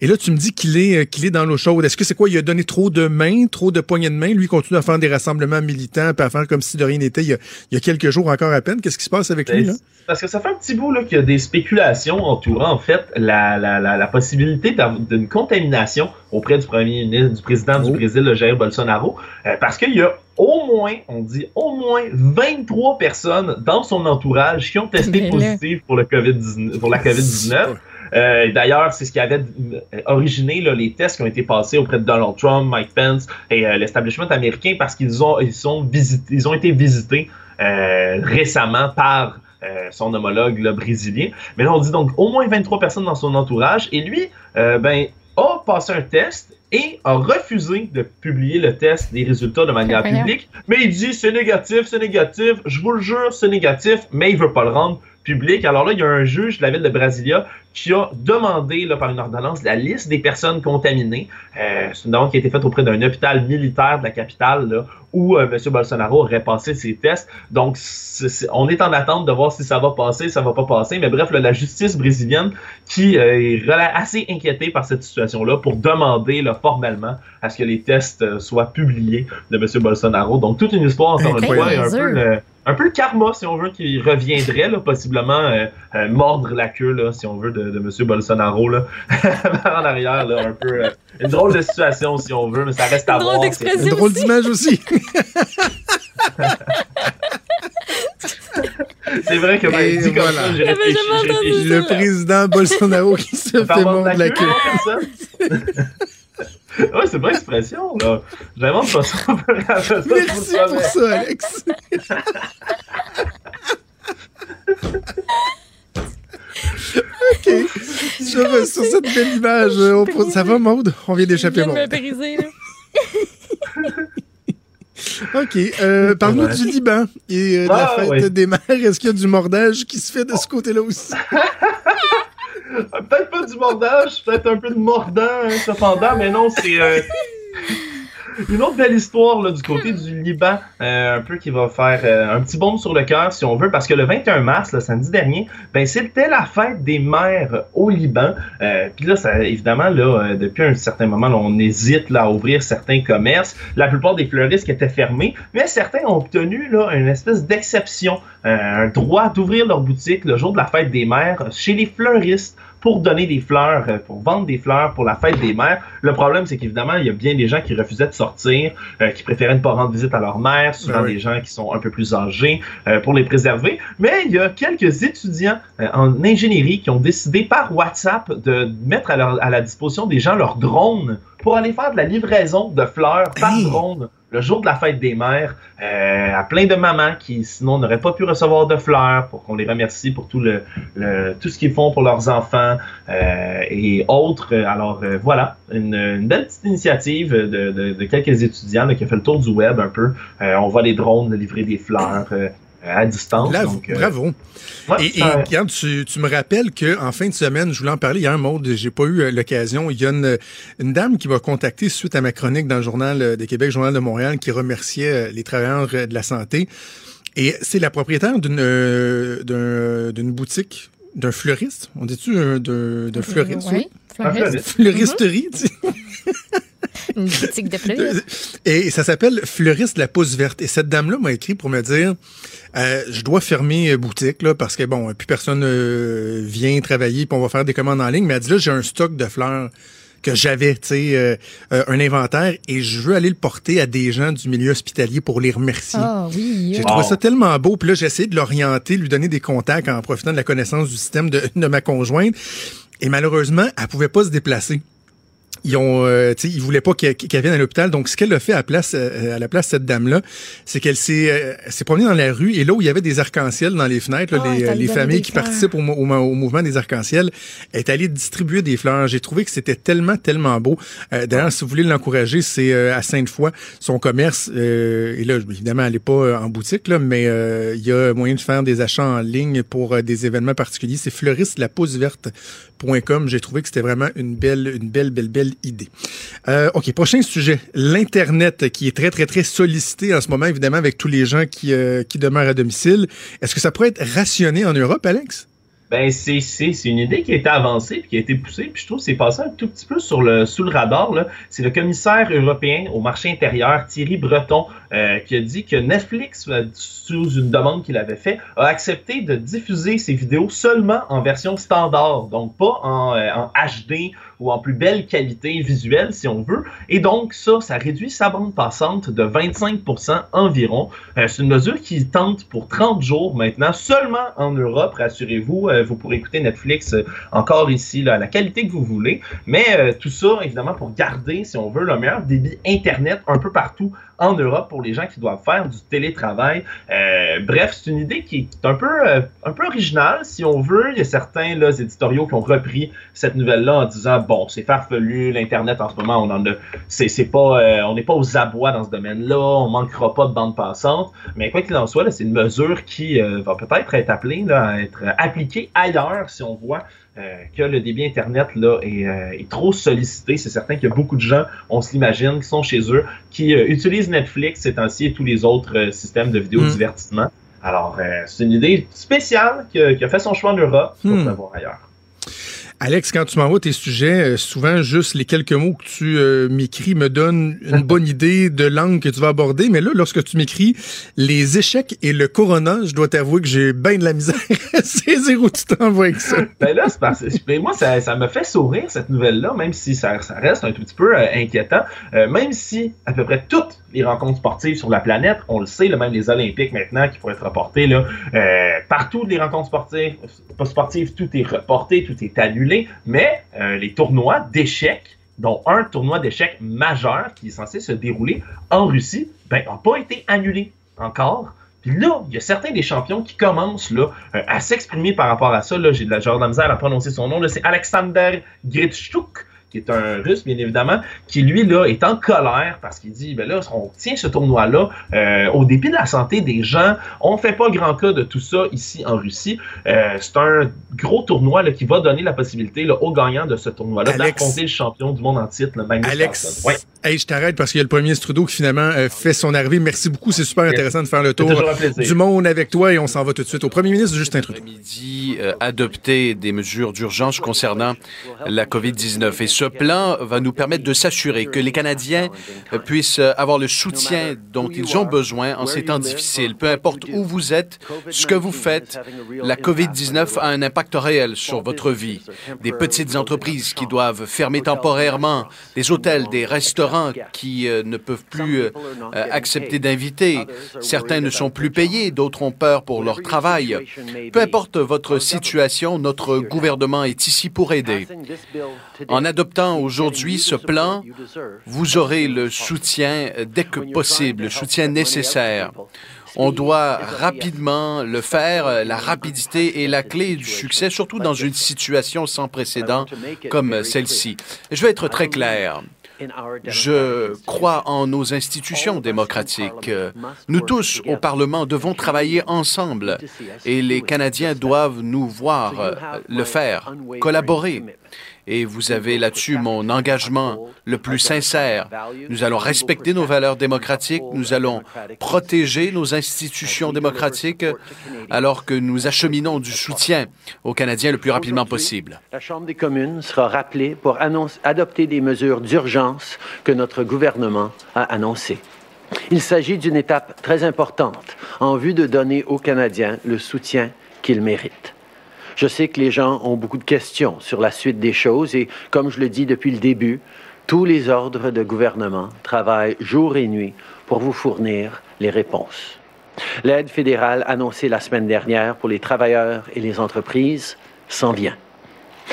Et là, tu me dis qu'il est, euh, qu'il est dans l'eau chaude. Est-ce que c'est quoi? Il a donné trop de mains, trop de poignées de main? Lui, continue à faire des rassemblements militants, puis à faire comme si de rien n'était il, y a- il y a quelques jours encore à peine. Qu'est-ce qui se passe avec lui, là? Parce que ça fait un petit bout là, qu'il y a des spéculations entourant en fait la, la, la, la possibilité d'une contamination auprès du premier ministre, du président Oh. du Brésil, le Jair Bolsonaro, euh, parce qu'il y a au moins, on dit au moins 23 personnes dans son entourage qui ont testé Mais là. positif pour, le COVID pour la COVID-19. Euh, D'ailleurs, c'est ce qui avait euh, originé là, les tests qui ont été passés auprès de Donald Trump, Mike Pence et euh, l'establishment américain parce qu'ils ont, ils sont visités, ils ont été visités euh, récemment par euh, son homologue brésilien. Mais là, on dit donc au moins 23 personnes dans son entourage et lui, euh, ben, a passé un test et a refusé de publier le test des résultats de manière publique. Mais il dit c'est négatif, c'est négatif, je vous le jure, c'est négatif, mais il veut pas le rendre public. Alors là, il y a un juge de la ville de Brasilia qui a demandé là, par une ordonnance la liste des personnes contaminées. Euh, c'est une demande qui a été faite auprès d'un hôpital militaire de la capitale là, où euh, M. Bolsonaro aurait passé ses tests. Donc, on est en attente de voir si ça va passer, ça va pas passer. Mais bref, là, la justice brésilienne qui euh, est assez inquiétée par cette situation-là pour demander là, formellement à ce que les tests euh, soient publiés de M. Bolsonaro. Donc, toute une histoire, encore une fois, et un peu, le, un peu le karma, si on veut, qui reviendrait, là, possiblement euh, euh, mordre la queue, là, si on veut, de, de M. Bolsonaro, là, en arrière, là, un peu. euh, une drôle de situation, si on veut, mais ça reste à voir. Une drôle d'image aussi. C'est vrai que ben, dit comme voilà. ça, j'ai réfléchi. réfléchi. Le président Bolsonaro qui se fait mordre mordre la queue. ouais, c'est une vraie expression, là. J'invente pas ça. Merci pour ça, Alex. OK. Sur, sur cette belle image, euh, on ça va, Maude? On vient d'échapper, Maude. briser, là. OK. Euh, Parle-nous Ouais. du Liban et euh, de la Ah, fête oui. des mères. Est-ce qu'il y a du mordage qui se fait de ce côté-là aussi? Peut-être pas du mordage, peut-être un peu de mordant, hein, cependant, mais non, c'est euh, une autre belle histoire du côté du Liban, euh, un peu qui va faire euh, un petit baume sur le cœur, si on veut, parce que le 21 mars, le samedi dernier, ben, c'était la fête des mères au Liban. Euh, Puis là, évidemment, depuis un certain moment, on hésite à ouvrir certains commerces. La plupart des fleuristes étaient fermés, mais certains ont obtenu une espèce d'exception, un droit d'ouvrir leur boutique le jour de la fête des mères chez les fleuristes pour donner des fleurs, euh, pour vendre des fleurs pour la fête des mères. Le problème, c'est qu'évidemment, il y a bien des gens qui refusaient de sortir, euh, qui préféraient ne pas rendre visite à leur mère, souvent oui. des gens qui sont un peu plus âgés, euh, pour les préserver. Mais il y a quelques étudiants euh, en ingénierie qui ont décidé par WhatsApp de mettre à, leur- à la disposition des gens leur drone pour aller faire de la livraison de fleurs par Hey! drone le jour de la fête des mères euh, à plein de mamans qui sinon n'auraient pas pu recevoir de fleurs pour qu'on les remercie pour tout le, le- tout ce qu'ils font pour leurs enfants euh, et autres. Alors euh, voilà, une, une belle petite initiative de, de- de quelques étudiants là, qui a fait le tour du web un peu. Euh, on voit les drones livrer des fleurs euh, à distance. Bravo. donc, euh, bravo. ouais, Et, et ça- regarde, tu, tu me rappelles qu'en fin de semaine, je voulais en parler hier, Maude, j'ai pas eu euh, l'occasion. Il y a une, une dame qui m'a contacté suite à ma chronique dans le Journal euh, de Québec, Journal de Montréal, qui remerciait euh, les travailleurs euh, de la santé. Et c'est la propriétaire d'une euh, d'un- d'une boutique, d'un fleuriste. On dit-tu euh, d'un fleuriste? Oui, Un fleuriste. Fleuristerie, tu sais. Une boutique de fleuristes. Et ça s'appelle Fleuriste la pousse verte. Et cette dame-là m'a écrit pour me dire euh, je dois fermer euh, boutique là, parce que bon, plus personne euh, vient travailler, puis on va faire des commandes en ligne. Mais elle dit là, j'ai un stock de fleurs que j'avais, tu sais, euh, euh, un inventaire, et je veux aller le porter à des gens du milieu hospitalier pour les remercier. Ah oui. J'ai trouvé Wow. ça tellement beau. Puis là, j'ai essayé de l'orienter, lui donner des contacts en profitant de la connaissance du système de, de ma conjointe. Et malheureusement, elle pouvait pas se déplacer. Ils ont, euh, tu sais, ils voulaient pas qu'elle vienne à l'hôpital. Donc, ce qu'elle a fait à, place, euh, à la place de cette dame-là, c'est qu'elle s'est, euh, promenée dans la rue et là où il y avait des arcs-en-ciel dans les fenêtres, là, Ah, les, t'a les familles qui fleurs. participent au, au mo- au mouvement des arcs-en-ciel, est allée distribuer des fleurs. J'ai trouvé que c'était tellement, tellement beau. Euh, D'ailleurs, si vous voulez l'encourager, c'est euh, à Sainte-Foy, son commerce. euh, et là, évidemment, elle n'est pas euh, en boutique, là, mais euh, il y a moyen de faire des achats en ligne pour euh, des événements particuliers. C'est J'ai trouvé que c'était vraiment une belle, une belle, belle, belle idée. Euh, OK, prochain sujet. L'Internet qui est très, très, très sollicité en ce moment, évidemment, avec tous les gens qui, euh, qui demeurent à domicile. Est-ce que ça pourrait être rationné en Europe, Alex? Ben, c'est, c'est, une idée qui a été avancée puis qui a été poussée, puis je trouve que c'est passé un tout petit peu sur le, sous le radar. C'est le commissaire européen au marché intérieur, Thierry Breton, euh, qui a dit que Netflix, euh, sous une demande qu'il avait fait, a accepté de diffuser ses vidéos seulement en version standard, donc pas en, euh, en HD ou en plus belle qualité visuelle, si on veut. Et donc, ça, ça réduit sa bande passante de 25% environ. Euh, c'est une mesure qui tente pour 30 jours maintenant, seulement en Europe, rassurez-vous. Euh, vous pourrez écouter Netflix euh, encore ici, là, à la qualité que vous voulez. Mais tout ça, évidemment, pour garder, si on veut, le meilleur débit Internet un peu partout en Europe pour les gens qui doivent faire du télétravail. bref, c'est une idée qui est un peu, un peu originale, si on veut. Il y a certains là, éditoriaux qui ont repris cette nouvelle-là en disant bon, c'est farfelu, l'Internet en ce moment, on en pas, euh, n'est pas aux abois dans ce domaine-là, on manquera pas de bande passante. Mais quoi qu'il en soit, c'est une mesure qui euh, va peut-être être appelée à être appliquée ailleurs si on voit euh, que le débit Internet là, est, trop sollicité. C'est certain qu'il y a beaucoup de gens, on se l'imagine, qui sont chez eux, qui utilisent Netflix ces temps-ci et tous les autres systèmes de vidéo-divertissement. Hmm. Alors, c'est une idée spéciale qui a, fait son choix en Europe pour savoir ailleurs. Alex, quand tu m'envoies tes sujets, euh, souvent juste les quelques mots que tu euh, m'écris me donnent une bonne idée de langue que tu vas aborder. Mais là, lorsque tu m'écris les échecs et le corona, je dois t'avouer que j'ai bien de la misère à saisir où tu t'envoies avec ça. ben là, c'est parce que moi, ça, ça, me fait sourire cette nouvelle-là, même si ça, reste un tout petit peu euh, inquiétant. même si à peu près toutes les rencontres sportives sur la planète, on le sait, même les Olympiques maintenant qui pourraient être reportés, là, partout les rencontres sportives, sportives, tout est reporté, tout est annulé mais euh, les tournois d'échecs, dont un tournoi d'échecs majeur qui est censé se dérouler en Russie, ben, n'ont pas été annulés encore. Puis là, il y a certains des champions qui commencent là, euh, à s'exprimer par rapport à ça. J'ai de la genre de misère à prononcer son nom. C'est Alexander Gritschuk qui est un russe, bien évidemment, qui lui, là, est en colère parce qu'il dit, ben là, on tient ce tournoi-là euh, au dépit de la santé des gens. On fait pas grand cas de tout ça ici en Russie. Euh, c'est un gros tournoi là, qui va donner la possibilité là, aux gagnants de ce tournoi-là d'affronter le champion du monde en titre, le Magnus Alex, hey, je t'arrête parce qu'il y a le premier Trudeau qui finalement euh, fait son arrivée. Merci beaucoup, c'est super intéressant de faire le tour du monde avec toi et on s'en va tout de suite. Au premier ministre Justin Trudeau. Midi, adopter des mesures d'urgence concernant la COVID-19. Et ce plan va nous permettre de s'assurer que les Canadiens puissent avoir le soutien dont ils ont besoin en ces temps difficiles. Peu importe où vous êtes, ce que vous faites, la COVID-19 a un impact réel sur votre vie. Des petites entreprises qui doivent fermer temporairement, des hôtels, des restaurants qui euh, ne peuvent plus euh, accepter d'inviter. Certains ne sont plus payés, d'autres ont peur pour leur travail. Peu importe votre situation, notre gouvernement est ici pour aider. En adoptant aujourd'hui ce plan, vous aurez le soutien dès que possible, le soutien nécessaire. On doit rapidement le faire. La rapidité est la clé du succès, surtout dans une situation sans précédent comme celle-ci. Je vais être très clair. Je crois en nos institutions démocratiques. Nous tous, au Parlement, devons travailler ensemble et les Canadiens doivent nous voir le faire, collaborer et vous avez là-dessus mon engagement le plus sincère. Nous allons respecter nos valeurs démocratiques, nous allons protéger nos institutions démocratiques alors que nous acheminons du soutien aux Canadiens le plus rapidement possible. La Chambre des communes sera rappelée pour adopter des mesures d'urgence que notre gouvernement a annoncées. Il s'agit d'une étape très importante en vue de donner aux Canadiens le soutien qu'ils méritent. Je sais que les gens ont beaucoup de questions sur la suite des choses et, comme je le dis depuis le début, tous les ordres de gouvernement travaillent jour et nuit pour vous fournir les réponses. L'aide fédérale annoncée la semaine dernière pour les travailleurs et les entreprises s'en vient.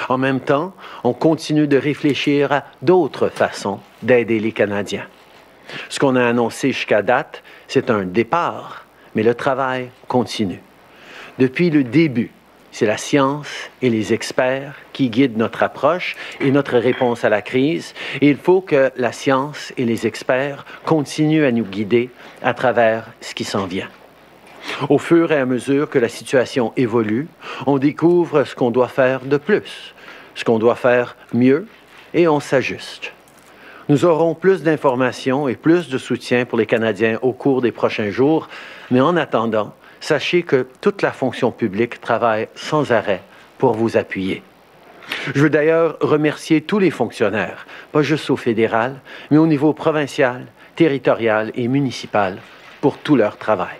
En même temps, on continue de réfléchir à d'autres façons d'aider les Canadiens. Ce qu'on a annoncé jusqu'à date, c'est un départ, mais le travail continue. Depuis le début, c'est la science et les experts qui guident notre approche et notre réponse à la crise. Et il faut que la science et les experts continuent à nous guider à travers ce qui s'en vient. Au fur et à mesure que la situation évolue, on découvre ce qu'on doit faire de plus, ce qu'on doit faire mieux, et on s'ajuste. Nous aurons plus d'informations et plus de soutien pour les Canadiens au cours des prochains jours, mais en attendant, sachez que toute la fonction publique travaille sans arrêt pour vous appuyer. Je veux d'ailleurs remercier tous les fonctionnaires, pas juste au fédéral, mais au niveau provincial, territorial et municipal, pour tout leur travail.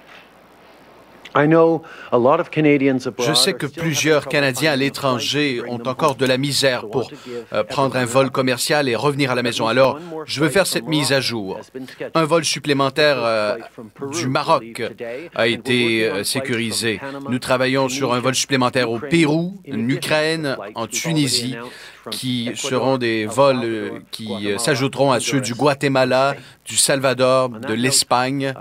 Je sais que plusieurs Canadiens à l'étranger ont encore de la misère pour euh, prendre un vol commercial et revenir à la maison. Alors, je veux faire cette mise à jour. Un vol supplémentaire euh, du Maroc a été euh, sécurisé. Nous travaillons sur un vol supplémentaire au Pérou, en Ukraine, en Tunisie qui seront des vols euh, qui euh, s'ajouteront à ceux du Guatemala, du Salvador, de l'Espagne.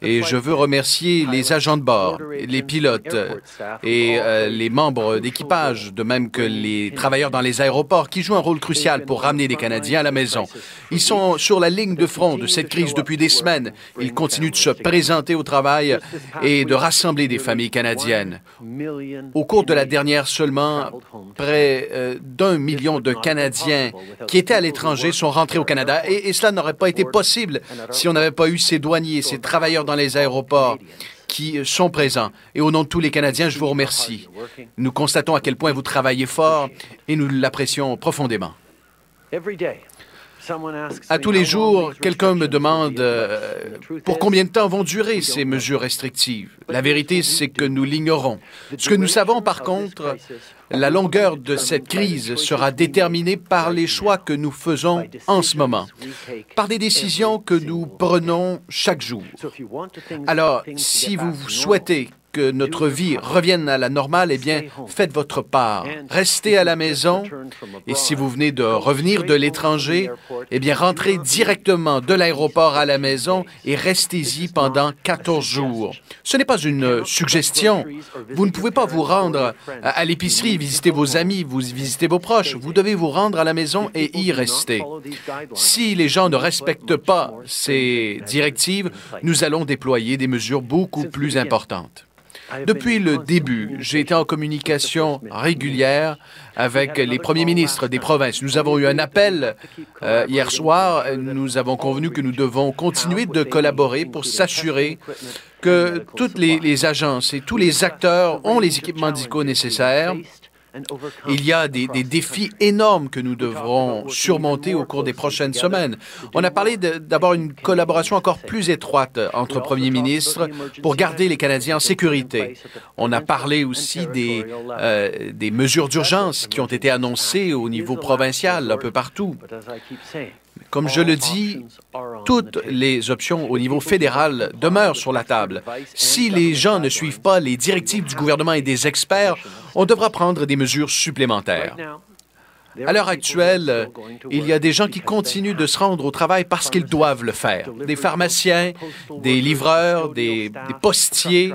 Et je veux remercier les agents de bord, les pilotes et euh, les membres d'équipage, de même que les travailleurs dans les aéroports qui jouent un rôle crucial pour ramener les Canadiens à la maison. Ils sont sur la ligne de front de cette crise depuis des semaines. Ils continuent de se présenter au travail et de rassembler des familles canadiennes. Au cours de la dernière seulement, près d'un millions de Canadiens qui étaient à l'étranger sont rentrés au Canada et, cela n'aurait pas été possible si on n'avait pas eu ces douaniers, ces travailleurs dans les aéroports qui sont présents. Et au nom de tous les Canadiens, je vous remercie. Nous constatons à quel point vous travaillez fort et nous l'apprécions profondément. À tous les jours, quelqu'un me demande euh, pour combien de temps vont durer ces mesures restrictives? La vérité, c'est que nous l'ignorons. Ce que nous savons, par contre, la longueur de cette crise sera déterminée par les choix que nous faisons en ce moment, par des décisions que nous prenons chaque jour. Alors, si vous souhaitez que notre vie revienne à la normale, eh bien, faites votre part. Restez à la maison et si vous venez de revenir de l'étranger, eh bien, rentrez directement de l'aéroport à la maison et restez-y pendant 14 jours. Ce n'est pas une suggestion. Vous ne pouvez pas vous rendre à l'épicerie, visiter vos amis, vous visiter vos proches. Vous devez vous rendre à la maison et y rester. Si les gens ne respectent pas ces directives, nous allons déployer des mesures beaucoup plus importantes. Depuis le début, j'ai été en communication régulière avec les premiers ministres des provinces. Nous avons eu un appel euh, hier soir. Nous avons convenu que nous devons continuer de collaborer pour s'assurer que toutes les, les agences et tous les acteurs ont les équipements médicaux nécessaires il y a des, défis énormes que nous devrons surmonter au cours des prochaines semaines. On a parlé d'avoir une collaboration encore plus étroite entre premiers ministres pour garder les Canadiens en sécurité. On a parlé aussi des, euh, des mesures d'urgence qui ont été annoncées au niveau provincial un peu partout. Comme je le dis, toutes les options au niveau fédéral demeurent sur la table. Si les gens ne suivent pas les directives du gouvernement et des experts, on devra prendre des mesures supplémentaires. À l'heure actuelle, il y a des gens qui continuent de se rendre au travail parce qu'ils doivent le faire. Des pharmaciens, des livreurs, des, postiers,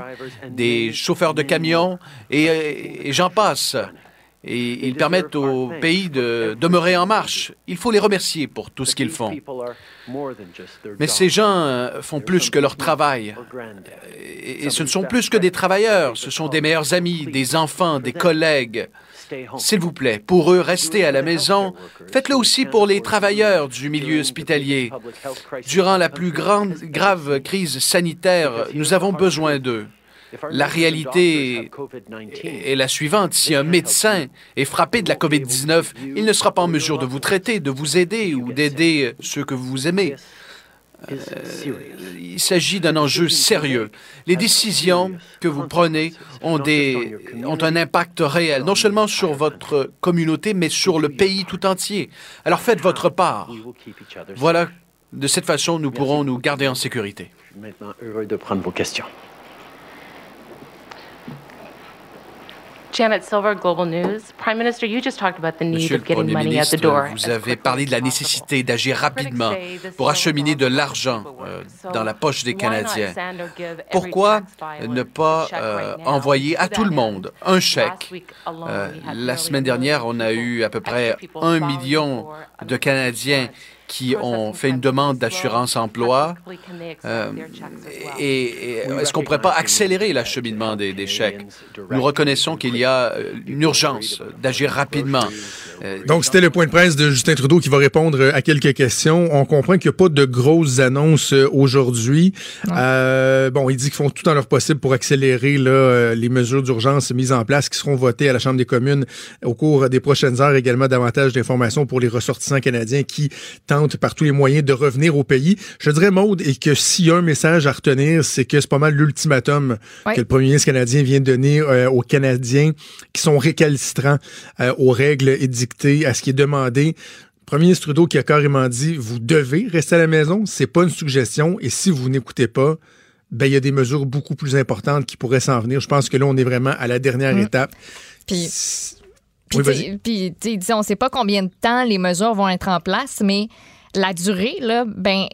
des chauffeurs de camions, et j'en passe et ils permettent au pays de demeurer en marche. Il faut les remercier pour tout ce qu'ils font. Mais ces gens euh, font plus que leur travail. Et ce ne sont plus que des travailleurs, ce sont des meilleurs amis, des enfants, des collègues. S'il vous plaît, pour eux, restez à la maison. Faites-le aussi pour les travailleurs du milieu hospitalier. Durant la plus grande, grave crise sanitaire, nous avons besoin d'eux. La réalité est la suivante. Si un médecin est frappé de la COVID-19, il ne sera pas en mesure de vous traiter, de vous aider ou d'aider ceux que vous aimez. Euh, il s'agit d'un enjeu sérieux. Les décisions que vous prenez ont, des, ont un impact réel, non seulement sur votre communauté, mais sur le pays tout entier. Alors faites votre part. Voilà, de cette façon, nous pourrons nous garder en sécurité. Maintenant, heureux de prendre vos questions. Janet Silver, Global News. Prime Minister, you just talked about the need Monsieur of getting money ministre, at the door. Vous avez parlé de la nécessité d'agir rapidement pour acheminer de l'argent euh, dans la poche des Canadiens. Pourquoi ne pas euh, envoyer à tout le monde un chèque? Euh, la semaine dernière, on a eu à peu près un million de Canadiens qui ont fait une demande d'assurance emploi. Euh, et, est-ce qu'on ne pourrait pas accélérer l'acheminement des, des, chèques? Nous reconnaissons qu'il y a euh, une urgence d'agir rapidement. Euh, Donc, c'était le point de presse de Justin Trudeau qui va répondre à quelques questions. On comprend qu'il n'y a pas de grosses annonces aujourd'hui. Euh, bon, il dit qu'ils font tout en leur possible pour accélérer là, les mesures d'urgence mises en place qui seront votées à la Chambre des communes au cours des prochaines heures. Également, davantage d'informations pour les ressortissants canadiens qui tentent tente par tous les moyens de revenir au pays. Je dirais, Maude, et que s'il y a un message à retenir, c'est que c'est pas mal l'ultimatum que le premier ministre canadien vient de donner euh, aux Canadiens qui sont récalcitrants euh, aux règles édictées, à ce qui est demandé. Le premier ministre Trudeau qui a carrément dit, vous devez rester à la maison, c'est pas une suggestion, et si vous n'écoutez pas, ben, il y a des mesures beaucoup plus importantes qui pourraient s'en venir. Je pense que là, on est vraiment à la dernière Mm. étape. Puis, puis, tu sais, on ne sait pas combien de temps les mesures vont être en place, mais la durée, là, ben,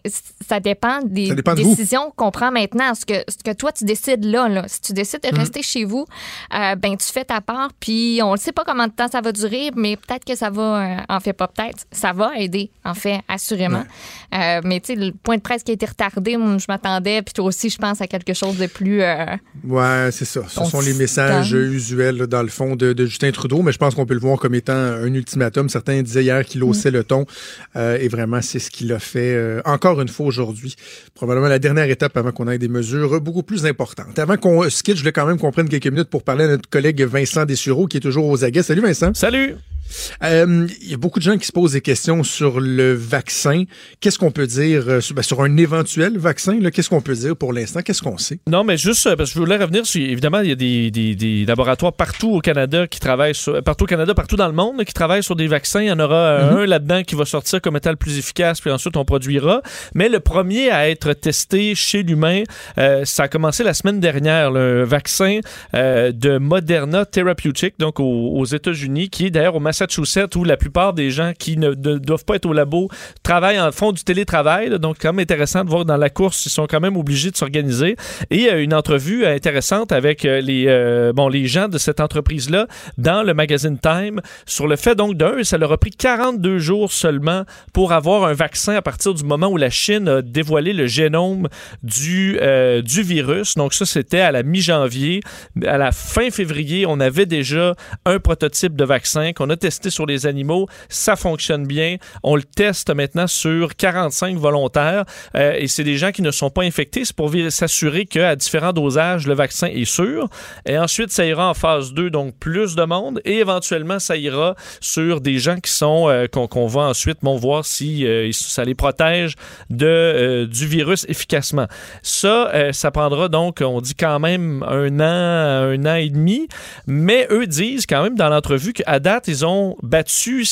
ça dépend des Ça dépend de vous. décisions qu'on prend maintenant. Ce que, ce que toi, tu décides là, là. Si tu décides de Mhm. rester chez vous, euh, ben, tu fais ta part, puis on ne sait pas combien de temps ça va durer, mais peut-être que ça va, euh, en fait, pas peut-être, ça va aider, en fait, assurément. Euh, mais, tu sais, le point de presse qui a été retardé, je m'attendais, puis toi aussi, je pense à quelque chose de plus. Ouais, c'est ça. Ce On sont les messages usuels, là, dans le fond, de, de Justin Trudeau, mais je pense qu'on peut le voir comme étant un ultimatum. Certains disaient hier qu'il haussait Mm. le ton, et vraiment, c'est ce qu'il a fait euh, encore une fois aujourd'hui. Probablement la dernière étape avant qu'on ait des mesures beaucoup plus importantes. Avant qu'on se quitte, je voulais quand même qu'on prenne quelques minutes pour parler à notre collègue Vincent Dessureau, qui est toujours aux aguets. Salut Vincent. Salut. Euh, Il y a beaucoup de gens qui se posent des questions sur le vaccin. Qu'est-ce qu'on peut dire euh, sur, ben, sur un éventuel vaccin? Qu'est-ce qu'on peut dire pour l'instant? Qu'est-ce qu'on sait? Non, mais juste euh, parce que je voulais revenir sur. Évidemment, il y a des, des- des laboratoires partout au Canada qui travaillent sur. Partout au Canada, partout dans le monde, qui travaillent sur des vaccins. Il y en aura euh, Mhm. un là-dedans qui va sortir comme étant le plus efficace, puis ensuite on produira. Mais le premier à être testé chez l'humain, euh, ça a commencé la semaine dernière, le vaccin euh, de Moderna Therapeutic, donc aux, aux États-Unis, qui est d'ailleurs au Massachusetts où la plupart des gens qui ne, doivent pas être au labo travaillent en font du télétravail. donc, quand même intéressant de voir dans la course, ils sont quand même obligés de s'organiser. Et euh, une entrevue euh, intéressante avec euh, les, bon, les gens de cette entreprise-là dans le magazine Time sur le fait, donc, d'un, ça leur a pris 42 jours seulement pour avoir un vaccin à partir du moment où la Chine a dévoilé le génome du, du virus. Donc, ça, c'était à la mi-janvier. À la fin février, on avait déjà un prototype de vaccin qu'on a testé sur les animaux. Ça fonctionne bien. On le teste maintenant sur 45 volontaires euh, et c'est des gens qui ne sont pas infectés. C'est pour s'assurer qu'à différents dosages, le vaccin est sûr. Et ensuite, ça ira en phase 2, donc plus de monde. Et éventuellement, ça ira sur des gens qui sont euh, qu'on va ensuite bon, voir si euh, ça les protège de, du virus efficacement. Ça, ça prendra donc, on dit quand même un an, un an et demi. Mais eux disent quand même dans l'entrevue qu'à date, ils ont battu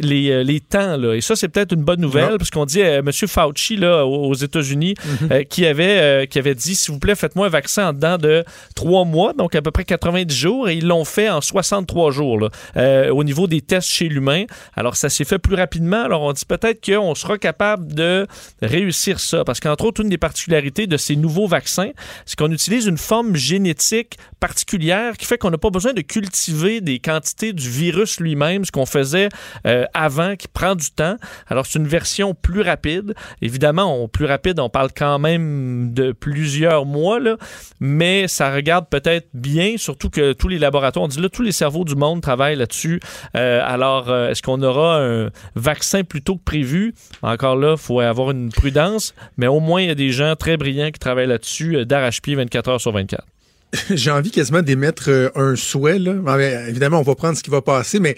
les, euh, les temps. Là. Et ça, c'est peut-être une bonne nouvelle, Ouais. parce qu'on dit euh, M. Fauci là, aux États-Unis euh, qui, avait, euh, qui avait dit s'il vous plaît, faites-moi un vaccin en dedans de trois mois, donc à peu près 90 jours. Et ils l'ont fait en 63 jours là, au niveau des tests chez l'humain. Alors, ça s'est fait plus rapidement. Alors, on dit peut-être qu'on sera capable de réussir ça. Parce qu'entre autres, une des particularités de ces nouveaux vaccins, c'est qu'on utilise une forme génétique particulière qui fait qu'on n'a pas besoin de cultiver des quantités du virus lui-même, ce qu'on faisait euh, avant, qui prend du temps. Alors, c'est une version plus rapide. Évidemment, on, plus rapide, on parle quand même de plusieurs mois, là, mais ça regarde peut-être bien, surtout que tous les laboratoires, on dit là, tous les cerveaux du monde travaillent là-dessus. Euh, alors, euh, est-ce qu'on aura un vaccin plus tôt que prévu? Encore là, il faut avoir une prudence, mais au moins, il y a des gens très brillants qui travaillent là-dessus d'arrache-pied 24 heures sur 24. J'ai envie quasiment d'émettre euh, un souhait. Là. Ben, évidemment, on va prendre ce qui va passer, mais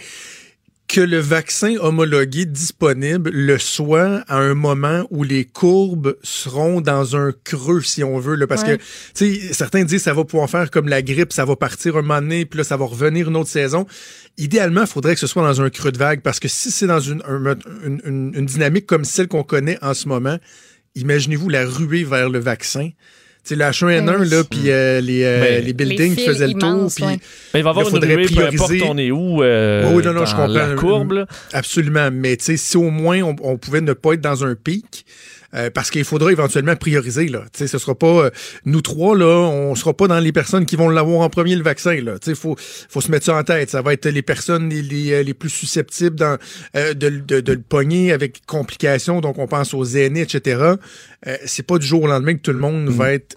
que le vaccin homologué disponible le soit à un moment où les courbes seront dans un creux, si on veut. Là, parce Ouais. que tu sais, certains disent que ça va pouvoir faire comme la grippe, ça va partir un moment donné, puis là, ça va revenir une autre saison. Idéalement, il faudrait que ce soit dans un creux de vague, parce que si c'est dans une, un- une, une- une dynamique comme celle qu'on connaît en ce moment, imaginez-vous la ruée vers le vaccin. Tu sais, le H1N1, Oui. là, puis euh, les, euh, Ben, les buildings Les qui faisaient le tour, puis. Mais il va y avoir Là, une ruée, peu importe prioriser. on est où euh, Oui, oui, non, non, je comprends. la courbe. là. Absolument. Mais tu sais, si au moins on, on pouvait ne pas être dans un pic, euh, parce qu'il faudra éventuellement prioriser. Là. Tu sais, ce sera pas euh, nous trois, là, on sera pas dans les personnes qui vont l'avoir en premier le vaccin. Là. Tu sais, faut, faut se mettre ça en tête. Ça va être les personnes les, les, euh, les plus susceptibles dans, euh, de, de, de le pogner avec complications. Donc, on pense aux aînés, etc. C'est pas du jour au lendemain que tout le monde va être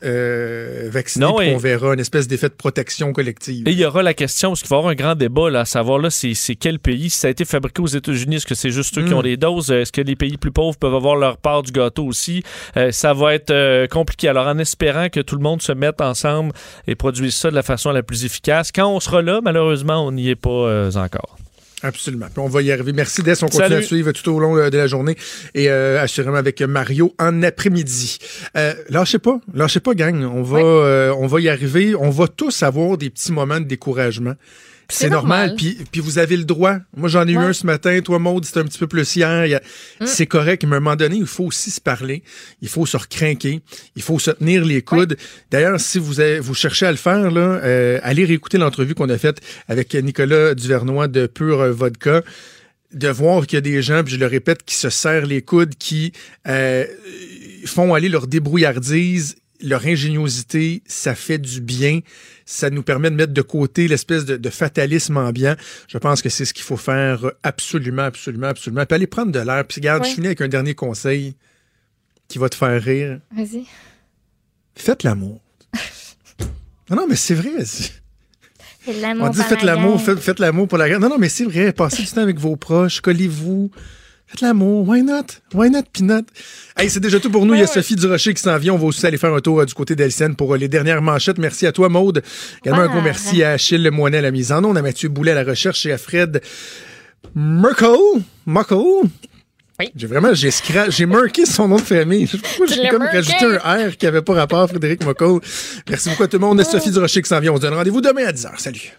vacciné. Mm. Non, et- qu'on verra une espèce d'effet de protection collective. Et il y aura la question, parce qu'il va y avoir un grand débat, là, à savoir là, c'est, quel pays, si ça a été fabriqué aux États-Unis, est-ce que c'est juste eux qui Mm. ont des doses, est-ce que les pays plus pauvres peuvent avoir leur part du gâteau? Aussi? Euh, ça va être euh, compliqué. Alors, en espérant que tout le monde se mette ensemble et produise ça de la façon la plus efficace, quand on sera là, malheureusement, on n'y est pas euh, encore. Absolument. Puis on va y arriver. Merci, Des. On continue Salut. à suivre tout au long de la journée et euh, assurément avec Mario en après-midi. Euh, lâchez pas. Lâchez pas, gang. On va, euh, on va y arriver. On va tous avoir des petits moments de découragement. C'est normal. normal. Puis, puis vous avez le droit. Moi, j'en ai eu un ce matin. Toi, Maude, c'était un petit peu plus hier. Mm. C'est correct. Mais à un moment donné, il faut aussi se parler. Il faut se recrinquer. Il faut se tenir les coudes. D'ailleurs, si vous, avez- vous cherchez à le faire, là, euh, allez réécouter l'entrevue qu'on a faite avec Nicolas Duvernois de Pure Vodka de voir qu'il y a des gens, puis je le répète, qui se serrent les coudes, qui euh, font aller leur débrouillardise, leur ingéniosité, ça fait du bien. Ça nous permet de mettre de côté l'espèce de, de fatalisme ambiant. Je pense que c'est ce qu'il faut faire absolument, absolument, absolument. Puis aller prendre de l'air. Puis regarde, Oui. je finis avec un dernier conseil qui va te faire rire. Vas-y. Faites l'amour. non, non, mais c'est vrai. On dit faites la l'amour, faites, faites l'amour pour la guerre. Non, non, mais c'est vrai. Passez du temps avec vos proches, collez-vous. Faites l'amour. Why not? Why not, Pinot? Hey, c'est déjà tout pour nous. Il y a Sophie Durocher qui s'en vient. On va aussi aller faire un tour euh, du côté d'Elsen pour euh, les dernières manchettes. Merci à toi, Maude. Également un gros merci à Achille Moinet à la mise en onde, à Mathieu Boulet à la recherche et à Fred Merkel. Merkel? J'ai vraiment, j'ai scra- j'ai marqué son nom de famille. J'ai comme marqué. rajouté un R qui avait pas rapport, Frédéric Mockel. Merci beaucoup à tout le monde. Sophie Durocher qui s'en vient. On se donne rendez-vous demain à 10h. Salut.